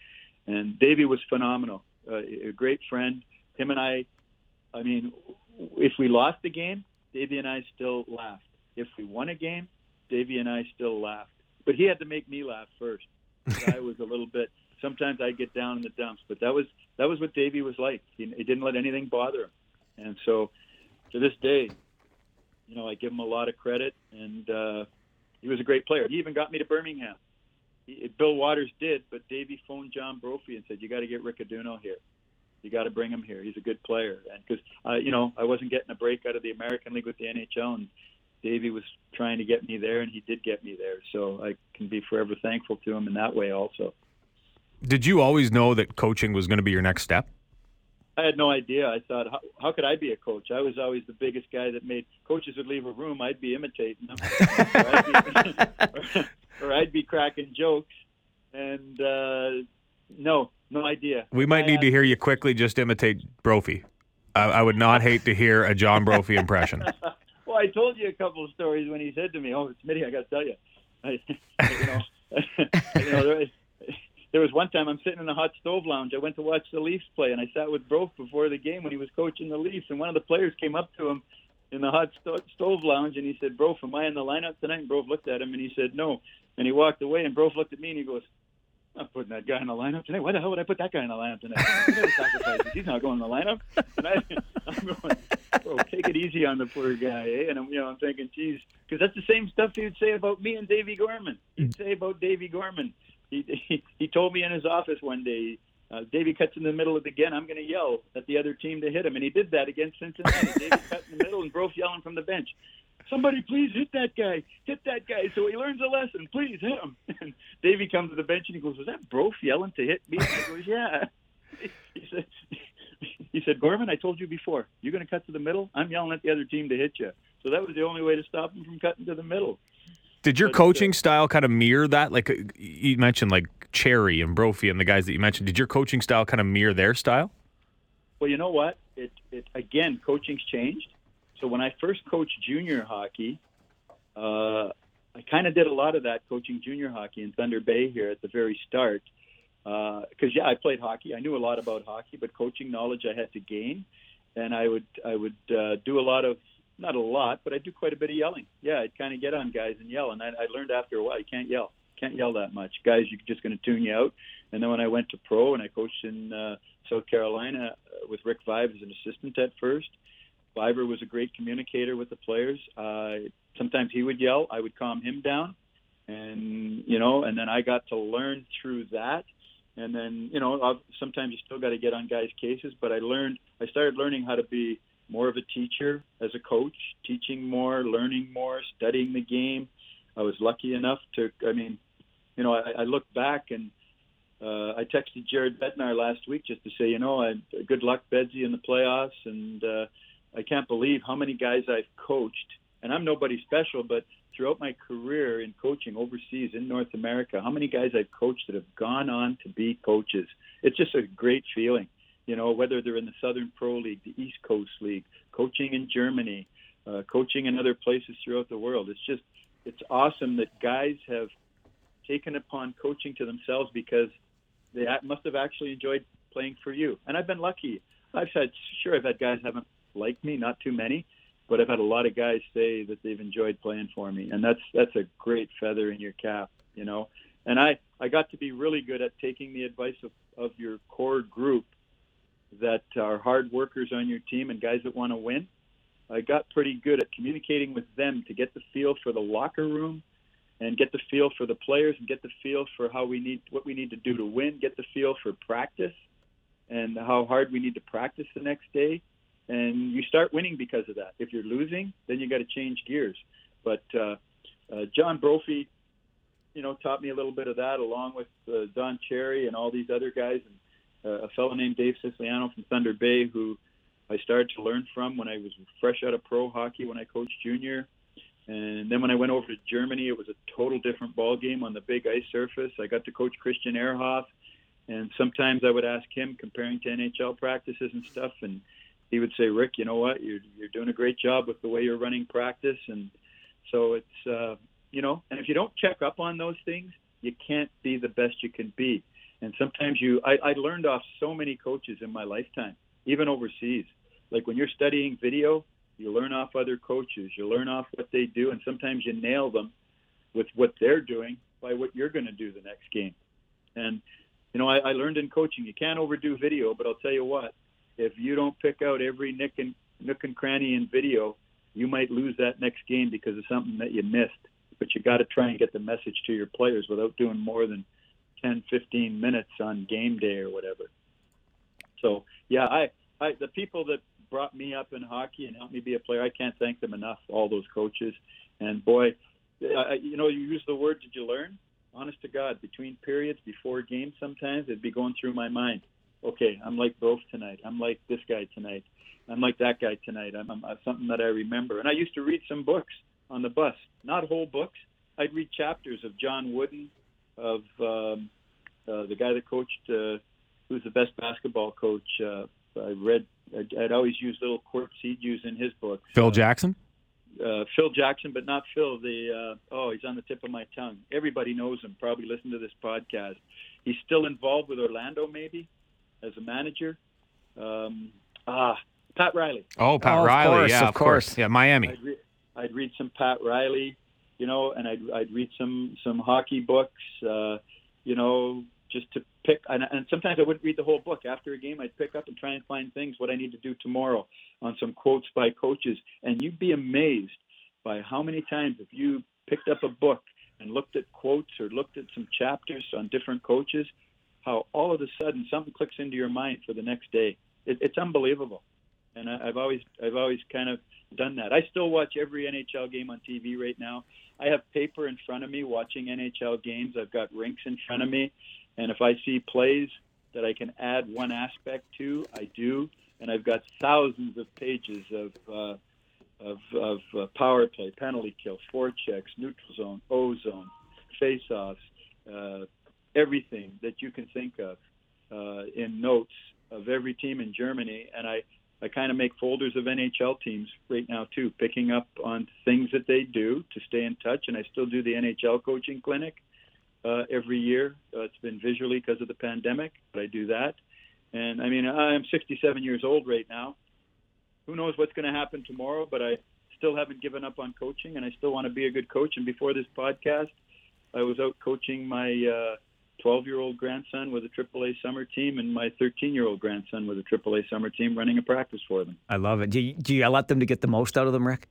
And Davey was phenomenal, uh, a great friend. Him and I, I mean, if we lost the game, Davey and I still laughed. If we won a game, Davey and I still laughed. But he had to make me laugh first. I was a little bit. Sometimes I get down in the dumps, but that was that was what Davey was like. He, he didn't let anything bother him, and so to this day, you know, I give him a lot of credit, and uh, he was a great player. He even got me to Birmingham. He, Bill Waters did, but Davey phoned John Brophy and said, "You got to get Rick Adduono here. You got to bring him here. He's a good player." And because uh, you know, I wasn't getting a break out of the American League with the NHL, and Davey was trying to get me there, and he did get me there. So I can be forever thankful to him in that way, also. Did you always know that coaching was going to be your next step? I had no idea. I thought, how, how could I be a coach? I was always the biggest guy that made coaches would leave a room. I'd be imitating them, or, I'd be, or, I'd be, cracking jokes. And uh, no, no idea. We might I need to hear you quickly just imitate Brophy. I, I would not hate to hear a John Brophy impression. well, I told you a couple of stories when he said to me, "Oh, Smitty, I got to tell you, I, you know, you know." There, there was one time I'm sitting in a hot stove lounge. I went to watch the Leafs play, and I sat with Brof before the game when he was coaching the Leafs. And one of the players came up to him in the hot sto- stove lounge, and he said, "Brof, am I in the lineup tonight?" And Brof looked at him, and he said, "No." And he walked away, and Brof looked at me, and he goes, "I'm putting that guy in the lineup today. Why the hell would I put that guy in the lineup today? He's not going in the lineup." And I, I'm going, "Bro, take it easy on the poor guy." Eh? And I'm, you know, I'm thinking, "Geez," because that's the same stuff he would say about me and Davy Gorman. He'd say about Davy Gorman he, he he told me in his office one day, uh, Davey cuts in the middle of the again. I'm going to yell at the other team to hit him, and he did that against Cincinnati. Davey cut in the middle, and Brof yelling from the bench, "Somebody please hit that guy! Hit that guy!" So he learns a lesson. Please hit him. And Davey comes to the bench and he goes, "Was that Brof yelling to hit me?" And he goes, "Yeah." He said. He said, Gorman, I told you before, you're going to cut to the middle. I'm yelling at the other team to hit you. So that was the only way to stop him from cutting to the middle. Did your uh, coaching style kind of mirror that? Like uh, you mentioned, like Cherry and Brophy and the guys that you mentioned. Did your coaching style kind of mirror their style? Well, you know what? It, it again, coaching's changed. So when I first coached junior hockey, uh, I kind of did a lot of that coaching junior hockey in Thunder Bay here at the very start. Because uh, yeah, I played hockey. I knew a lot about hockey, but coaching knowledge I had to gain, and I would I would uh, do a lot of not a lot, but I do quite a bit of yelling. Yeah, I'd kind of get on guys and yell, and I, I learned after a while you can't yell, can't yell that much. Guys, you're just going to tune you out. And then when I went to pro and I coached in uh, South Carolina uh, with Rick Vaive as an assistant at first, Vaiver was a great communicator with the players. Uh, sometimes he would yell, I would calm him down, and you know, and then I got to learn through that. And then you know, I've, sometimes you still got to get on guys' cases, but I learned, I started learning how to be more of a teacher as a coach, teaching more, learning more, studying the game. I was lucky enough to, I mean, you know, I, I look back and uh, I texted Jared Bednar last week just to say, you know, I, good luck, Bedsy, in the playoffs. And uh, I can't believe how many guys I've coached. And I'm nobody special, but throughout my career in coaching overseas in North America, how many guys I've coached that have gone on to be coaches. It's just a great feeling you know, whether they're in the Southern Pro League, the East Coast League, coaching in Germany, uh, coaching in other places throughout the world. It's just, it's awesome that guys have taken upon coaching to themselves because they must have actually enjoyed playing for you. And I've been lucky. I've had, sure, I've had guys haven't liked me, not too many, but I've had a lot of guys say that they've enjoyed playing for me, and that's that's a great feather in your cap, you know. And I I got to be really good at taking the advice of of your core group that are hard workers on your team and guys that want to win. I got pretty good at communicating with them to get the feel for the locker room and get the feel for the players and get the feel for how we need what we need to do to win, get the feel for practice and how hard we need to practice the next day. And you start winning because of that. If you're losing, then you got to change gears. But uh, uh, John Brophy, you know, taught me a little bit of that, along with uh, Don Cherry and all these other guys. And uh, a fellow named Dave Siciliano from Thunder Bay who I started to learn from when I was fresh out of pro hockey when I coached junior. And then when I went over to Germany, it was a total different ball game on the big ice surface. I got to coach Christian Ehrhoff, and sometimes I would ask him comparing to NHL practices and stuff, and he would say, "Rick, you know what? You're you're doing a great job with the way you're running practice." And so it's uh, you know, and if you don't check up on those things, you can't be the best you can be. And sometimes you, I, I learned off so many coaches in my lifetime, even overseas. Like when you're studying video, you learn off other coaches, you learn off what they do, and sometimes you nail them with what they're doing by what you're going to do the next game. And you know, I, I learned in coaching you can't overdo video, but I'll tell you what, if you don't pick out every nick and nook and cranny in video, you might lose that next game because of something that you missed. But you got to try and get the message to your players without doing more than 10, 15 minutes on game day or whatever. So yeah, I, I the people that brought me up in hockey and helped me be a player, I can't thank them enough. All those coaches, and boy, I, you know, you use the word. Did you learn? Honest to God, between periods, before games, sometimes it'd be going through my mind. Okay, I'm like both tonight. I'm like this guy tonight. I'm like that guy tonight. I'm, I'm, I'm something that I remember. And I used to read some books on the bus, not whole books. I'd read chapters of John Wooden, of um, uh, the guy that coached, uh, who's the best basketball coach. Uh, I read. I'd, I'd always use little quirks he'd use in his book. Phil Jackson. Uh, Phil Jackson, but not Phil. The uh, oh, he's on the tip of my tongue. Everybody knows him. Probably listen to this podcast. He's still involved with Orlando, maybe as a manager. Um, ah, Pat Riley. Oh, Pat Oh, of Riley. course, yeah, of course. Yeah, Miami. I'd, re- I'd read some Pat Riley, you know, and I'd I'd read some some hockey books, uh, you know, just to pick. And, and sometimes I wouldn't read the whole book. After a game, I'd pick up and try and find things what I need to do tomorrow on some quotes by coaches. And you'd be amazed by how many times if you picked up a book and looked at quotes or looked at some chapters on different coaches, how all of a sudden something clicks into your mind for the next day. It, it's unbelievable and I, I've always I've always kind of done that. I still watch every NHL game on TV right now. I have paper in front of me watching NHL games. I've got rinks in front of me, and if I see plays that I can add one aspect to, I do. And I've got thousands of pages of uh, of, of uh, power play, penalty kill, forechecks, neutral zone, O zone, face-offs, uh, everything that you can think of uh, in notes of every team in Germany, and I I kind of make folders of NHL teams right now too, picking up on things that they do to stay in touch. And I still do the NHL coaching clinic uh, every year. Uh, it's been visually because of the pandemic, but I do that. And I mean, I'm 67 years old right now. Who knows what's going to happen tomorrow? But I still haven't given up on coaching, and I still want to be a good coach. And before this podcast, I was out coaching my uh, 12 year old grandson with a AAA summer team and my 13 year old grandson with a AAA summer team running a practice for them. I love it. Do you, do you yell at them to get the most out of them, Rick?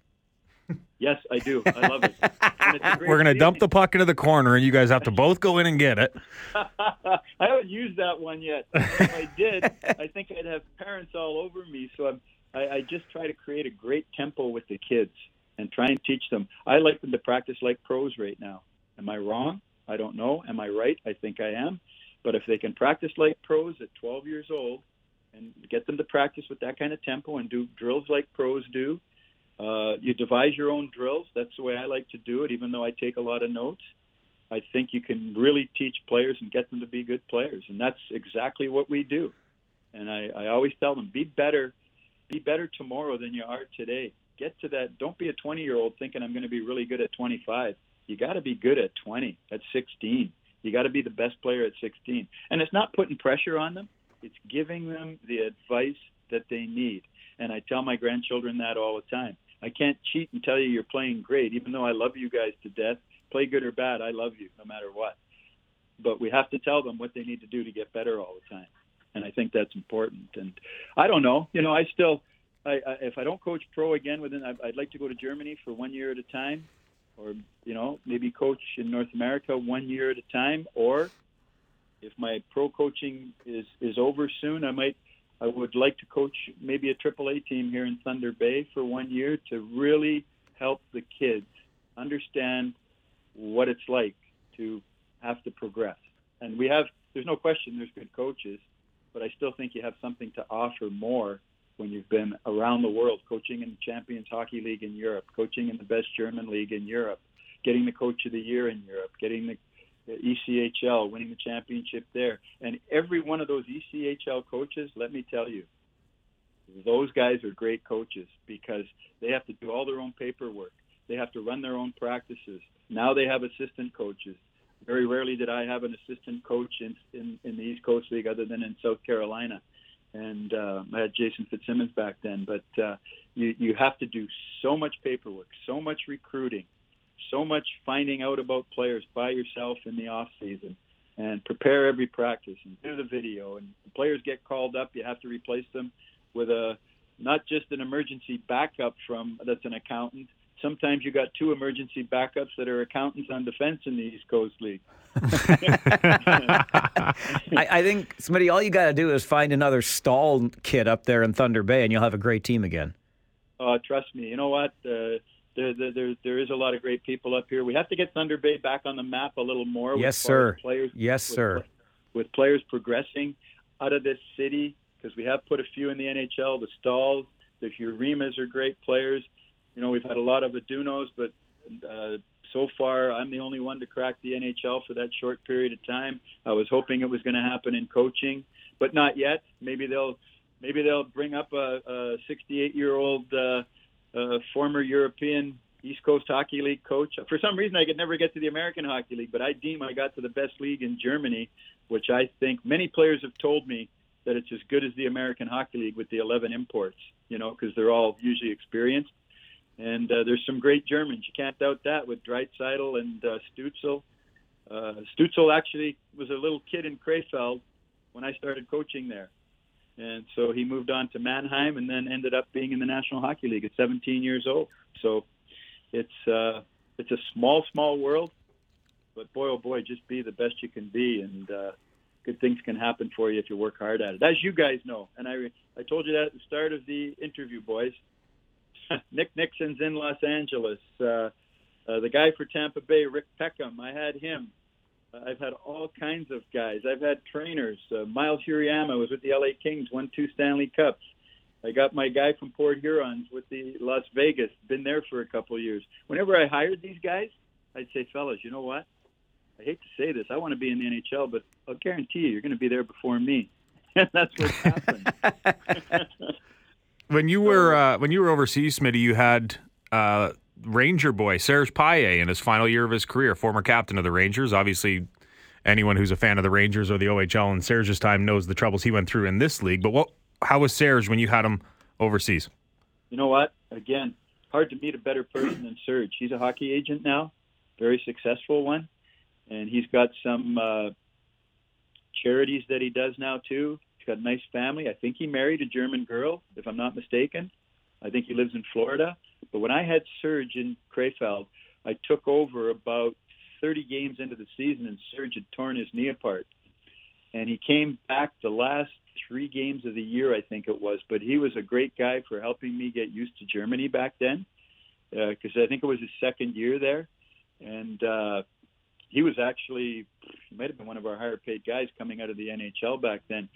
Yes, I do. I love it. And it's a great We're going to dump the puck into the corner, and you guys have to both go in and get it. I haven't used that one yet. If I did, I think I'd have parents all over me. So I'm, I, I just try to create a great tempo with the kids and try and teach them. I like them to practice like pros right now. Am I wrong? I don't know. Am I right? I think I am. But if they can practice like pros at 12 years old and get them to practice with that kind of tempo and do drills like pros do, uh, you devise your own drills. That's the way I like to do it, even though I take a lot of notes. I think you can really teach players and get them to be good players, and that's exactly what we do. And I, I always tell them, be better, be better tomorrow than you are today. Get to that. Don't be a 20 year old thinking I'm going to be really good at 25. You got to be good at 20, at 16. You got to be the best player at 16. And it's not putting pressure on them. It's giving them the advice that they need. And I tell my grandchildren that all the time. I can't cheat and tell you you're playing great, even though I love you guys to death. Play good or bad, I love you no matter what. But we have to tell them what they need to do to get better all the time. And I think that's important. And I don't know, you know, I still, I, I, if I don't coach pro again within, I'd, I'd like to go to Germany for one year at a time, or you know, maybe coach in North America one year at a time, or if my pro coaching is is over soon, I might I would like to coach maybe a AAA team here in Thunder Bay for one year to really help the kids understand what it's like to have to progress. And we have there's no question there's good coaches, but I still think you have something to offer more when you've been around the world, coaching in the Champions Hockey League in Europe, coaching in the best German league in Europe, getting the Coach of the Year in Europe, getting the ECHL, winning the championship there. And every one of those ECHL coaches, let me tell you, those guys are great coaches because they have to do all their own paperwork. They have to run their own practices. Now they have assistant coaches. Very rarely did I have an assistant coach in, in, in the East Coast League other than in South Carolina. And uh, I had Jason Fitzsimmons back then. But uh, you, you have to do so much paperwork, so much recruiting, so much finding out about players by yourself in the off season and prepare every practice and do the video and players get called up you have to replace them with a not just an emergency backup from that's an accountant sometimes you got two emergency backups that are accountants on defense in the East Coast League. I, I, think, Smitty, all you got to do is find another Staal kid up there in Thunder Bay, and you'll have a great team again. Uh, trust me. You know what? Uh, there, there, there is a lot of great people up here. We have to get Thunder Bay back on the map a little more. Yes, sir. Players, yes, with, sir. With players progressing out of this city, because we have put a few in the NHL. The Staals, the Hurimas are great players. You know, we've had a lot of Adduonos, but uh, so far I'm the only one to crack the NHL for that short period of time. I was hoping it was going to happen in coaching, but not yet. Maybe they'll maybe they'll bring up a, a 68 year old. Uh, uh, former European East Coast Hockey League coach. For some reason, I could never get to the American Hockey League, but I deem I got to the best league in Germany, which I think many players have told me that it's as good as the American Hockey League with the 11 imports, you know, because they're all usually experienced. And uh, there's some great Germans. You can't doubt that with Draisaitl and uh, Stützle. Uh, Stützle actually was a little kid in Krefeld when I started coaching there and so he moved on to Mannheim and then ended up being in the National Hockey League at 17 years old. So it's uh, it's a small, small world, but boy, oh boy, just be the best you can be, and uh, good things can happen for you if you work hard at it. As you guys know, and I I told you that at the start of the interview, boys. Nick Nixon's in Los Angeles. Uh, uh, the guy for Tampa Bay, Rick Peckham, I had him I've had all kinds of guys. I've had trainers. Uh, Miles Huriyama was with the LA Kings, won two Stanley Cups. I got my guy from Port Hurons with the Las Vegas, been there for a couple of years. Whenever I hired these guys, I'd say, fellas, you know what? I hate to say this, I want to be in the NHL, but I'll guarantee you, you're going to be there before me. And that's what happened. when you were uh, when you were overseas, Smitty, you had uh, Ranger boy Serge Paille in his final year of his career, former captain of the Rangers. Obviously, anyone who's a fan of the Rangers or the OHL in Serge's time knows the troubles he went through in this league. But what? How was Serge when you had him overseas? You know what? Again, hard to meet a better person than Serge. He's a hockey agent now, very successful one, and he's got some uh, charities that he does now too. He's got a nice family. I think he married a German girl, if I'm not mistaken. I think he lives in Florida. But when I had Serge in Krefeld, I took over about 30 games into the season, and Serge had torn his knee apart. And he came back the last three games of the year, I think it was. But he was a great guy for helping me get used to Germany back then, because uh, I think it was his second year there. And uh, he was actually, he might have been one of our higher paid guys coming out of the NHL back then.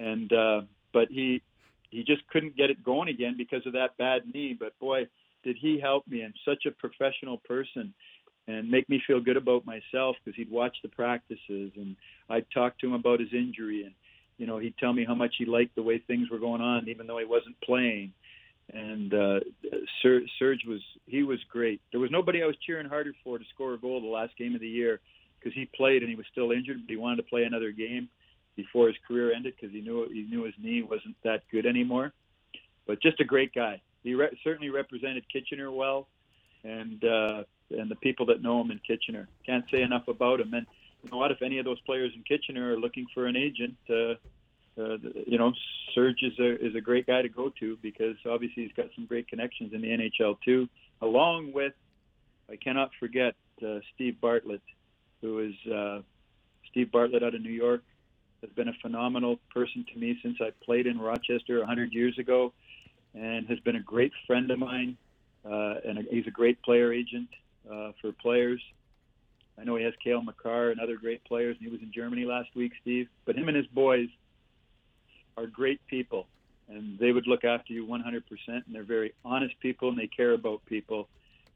And, uh, but he, he just couldn't get it going again because of that bad knee. But boy, did he help me. And such a professional person and make me feel good about myself because he'd watch the practices and I'd talk to him about his injury. And you know he'd tell me how much he liked the way things were going on even though he wasn't playing. And uh Serge was he was great. There was nobody I was cheering harder for to score a goal the last game of the year because he played and he was still injured but he wanted to play another game before his career ended because he knew he knew his knee wasn't that good anymore but just a great guy he re- certainly represented Kitchener well, and uh, and the people that know him in Kitchener can't say enough about him. And you know what? If any of those players in Kitchener are looking for an agent, uh, uh, you know, Serge is a is a great guy to go to because obviously he's got some great connections in the NHL too. Along with, I cannot forget uh, Steve Bartlett, who is uh, Steve Bartlett out of New York, has been a phenomenal person to me since I played in Rochester 100 years ago and has been a great friend of mine. Uh, and a, he's a great player agent uh, for players. I know he has Cale Makar and other great players, and he was in Germany last week, Steve. But him and his boys are great people, and they would look after you 100%. And they're very honest people, and they care about people.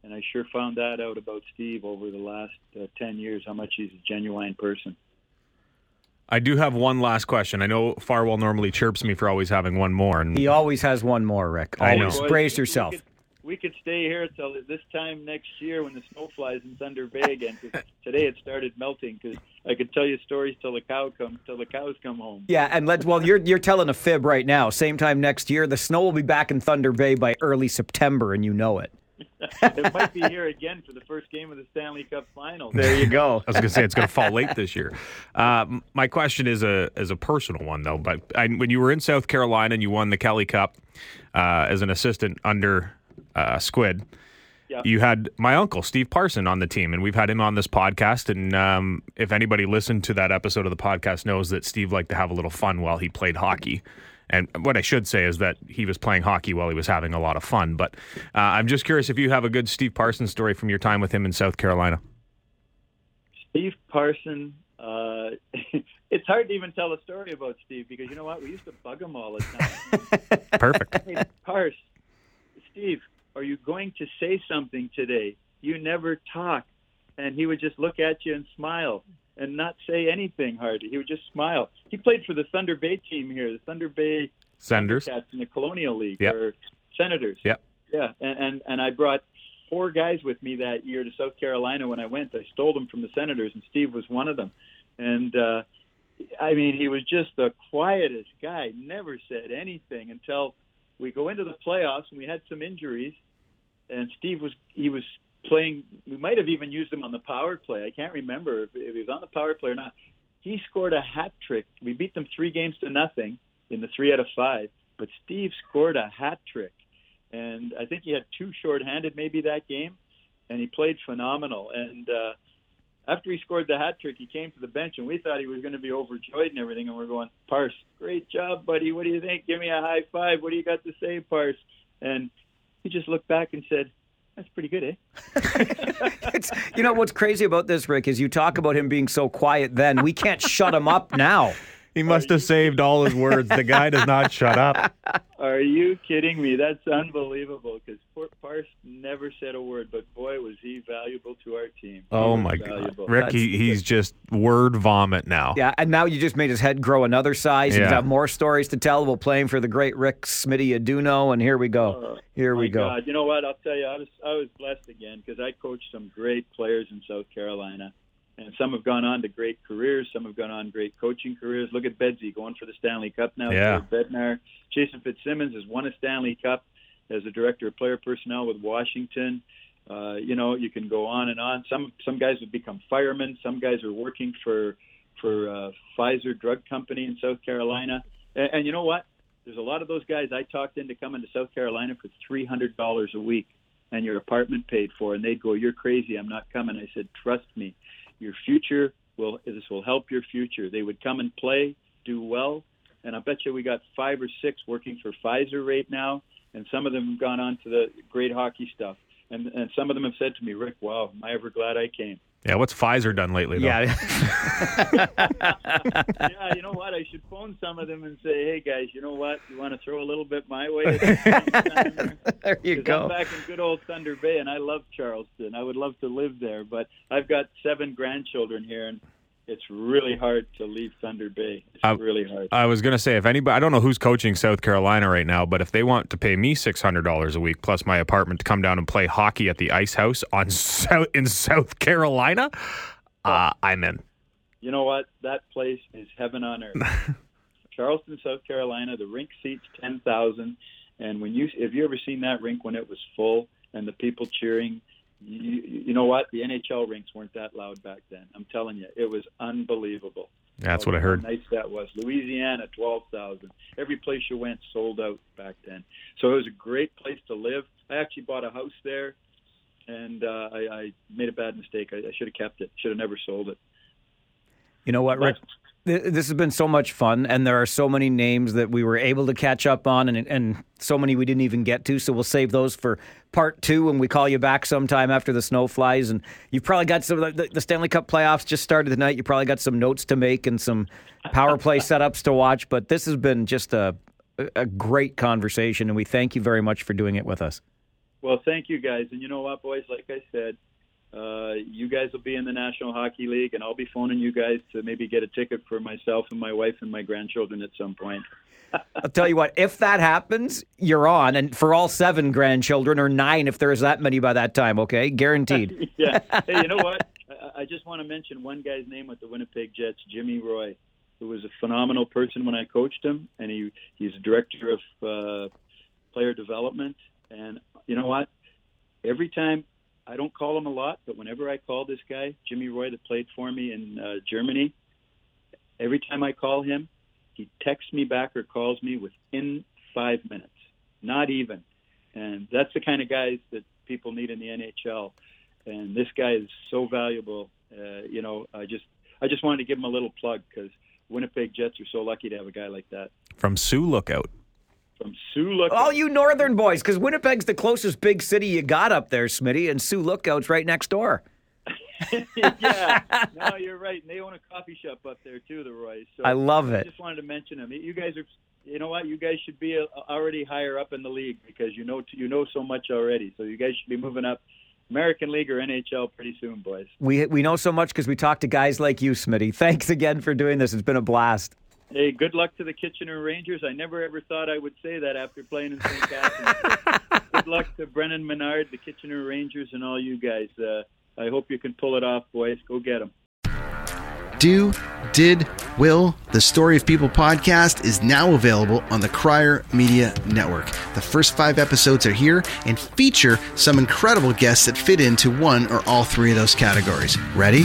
And I sure found that out about Steve over the last uh, 10 years, how much he's a genuine person. I do have one last question. I know Farwell normally chirps me for always having one more. And He always has one more, Rick. I know. Always. Boys, Brace we- yourself. We could, we could stay here till this time next year when the snow flies in Thunder Bay again. today it started melting. Because I could tell you stories till the cow comes, till the cows come home. Yeah, and let's. Well, you're you're telling a fib right now. Same time next year, the snow will be back in Thunder Bay by early September, and you know it. It might be here again for the first game of the Stanley Cup Final. There you go. I was going to say it's going to fall late this year. Uh, my question is a is a personal one though. But I, when you were in South Carolina and you won the Kelly Cup uh, as an assistant under uh, Squid, Yeah. you had my uncle Steve Parson on the team, and we've had him on this podcast. And um, if anybody listened to that episode of the podcast, knows that Steve liked to have a little fun while he played hockey. And what I should say is that he was playing hockey while he was having a lot of fun. But uh, I'm just curious if you have a good Steve Parson story from your time with him in South Carolina. Steve Parson. Uh, it's hard to even tell a story about Steve because you know what? We used to bug him all the time. Perfect. hey, Pars, Steve, are you going to say something today? You never talk. And he would just look at you and smile and not say anything hardly. He would just smile. He played for the Thunder Bay team here, the Thunder Bay Senators Cats in the Colonial League Yep. or Senators. Yep. Yeah, and, and and I brought four guys with me that year to South Carolina when I went. I stole them from the Senators, and Steve was one of them. And uh, I mean, he was just the quietest guy. Never said anything until we go into the playoffs, and we had some injuries. And Steve was he was playing. We might have even used him on the power play. I can't remember if, if he was on the power play or not. He scored a hat trick. We beat them three games to nothing in the three out of five. But Steve scored a hat trick, and I think he had two shorthanded maybe that game, and he played phenomenal. And uh, after he scored the hat trick, he came to the bench, and we thought he was going to be overjoyed and everything. And we're going, Parse, great job, buddy. What do you think? Give me a high five. What do you got to say, Parse? And he just looked back and said, "That's pretty good, eh?" It's, you know what's crazy about this, Rick, is you talk about him being so quiet. Then we can't shut him up now. He must have saved all his words. The guy does not shut up. Are you kidding me? That's unbelievable. Because Parse never said a word, but boy, was he valuable to our team. Oh, he Oh was my god. Rick, he, he's just word vomit now. Yeah, and now you just made his head grow another size. He's Yeah. got more stories to tell about playing for the great Rick Smitty Adduono, and here we go. Oh, here we My go. God, you know what? I'll tell you, I was I was blessed again because I coached some great players in South Carolina, and some have gone on to great careers. Some have gone on great coaching careers. Look at Bedsy going for the Stanley Cup now. Yeah. Bednar, Jason Fitzsimmons has won a Stanley Cup as a director of player personnel with Washington. Uh, you know, you can go on and on. Some some guys have become firemen. Some guys are working for for uh, Pfizer drug company in South Carolina. And, and you know what? There's a lot of those guys I talked into coming to South Carolina for three hundred dollars a week and your apartment paid for, and they'd go, "You're crazy. I'm not coming." I said, "Trust me, your future will. This will help your future." They would come and play, do well, and I bet you we got five or six working for Pfizer right now, and some of them have gone on to the great hockey stuff. And, and some of them have said to me, Rick, wow, am I ever glad I came? Yeah, what's Pfizer done lately? Though? Yeah. yeah, you know what? I should phone some of them and say, hey guys, you know what? You want to throw a little bit my way? there you go. I'm back in good old Thunder Bay, and I love Charleston. I would love to live there, but I've got seven grandchildren here, and it's really hard to leave Thunder Bay. It's Uh, really hard. I was gonna say if anybody, I don't know who's coaching South Carolina right now, but if they want to pay me six hundred dollars a week plus my apartment to come down and play hockey at the Ice House on South in South Carolina, uh, I'm in. You know what? That place is heaven on earth. Charleston, South Carolina. The rink seats ten thousand, and when you have you ever seen that rink when it was full and the people cheering? You, you know what? The NHL rinks weren't that loud back then. I'm telling you, it was unbelievable. That's what I heard. How nice that was. Louisiana, twelve thousand. Every place you went sold out back then. So it was a great place to live. I actually bought a house there, and uh, I, I made a bad mistake. I, I should have kept it. Should have never sold it. You know what, Rick? Th- This has been so much fun, and there are so many names that we were able to catch up on, and and so many we didn't even get to. So we'll save those for part two when we call you back sometime after the snow flies. And you've probably got some. The, the Stanley Cup playoffs just started tonight. You probably got some notes to make and some power play setups to watch. But this has been just a, a great conversation, and we thank you very much for doing it with us. Well, thank you guys. And you know what, boys? Like I said, uh, you guys will be in the National Hockey League, and I'll be phoning you guys to maybe get a ticket for myself and my wife and my grandchildren at some point. I'll tell you what, if that happens, you're on. And for all seven grandchildren, or nine if there's that many by that time, okay? Guaranteed. yeah. Hey, you know what? I, I just want to mention one guy's name with the Winnipeg Jets, Jimmy Roy, who was a phenomenal person when I coached him, and he he's director of uh, player development. And you know what? Every time I don't call him a lot, but whenever I call this guy, Jimmy Roy, that played for me in uh, Germany, every time I call him, he texts me back or calls me within five minutes, not even. And that's the kind of guys that people need in the NHL. And this guy is so valuable. Uh, you know, I just I just wanted to give him a little plug because Winnipeg Jets are so lucky to have a guy like that. From Sioux Lookout. From Sioux Lookout. All you northern boys, because Winnipeg's the closest big city you got up there, Smitty, and Sioux Lookout's right next door. yeah, no, you're right. And they own a coffee shop up there too, the Roys. So I love it. I just wanted to mention them. You guys are, you know what? You guys should be uh, already higher up in the league because you know you know so much already. So you guys should be moving up. American League or NHL pretty soon, boys. We we know so much because we talk to guys like you, Smitty. Thanks again for doing this. It's been a blast. Hey, good luck to the Kitchener Rangers. I never ever thought I would say that after playing in St. Catharines. good luck to Brennan Menard, the Kitchener Rangers, and all you guys. Uh, I hope you can pull it off, boys. Go get them. Do, Did, Will, the Story of People podcast is now available on the Crier Media Network. The first five episodes are here and feature some incredible guests that fit into one or all three of those categories. Ready?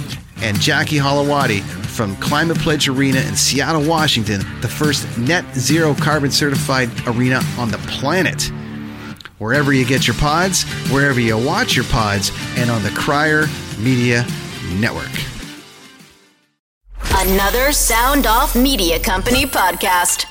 And Jackie Holowati from Climate Pledge Arena in Seattle, Washington, the first net zero carbon certified arena on the planet. Wherever you get your pods, wherever you watch your pods, and on the Crier Media Network. Another Sound Off Media Company podcast.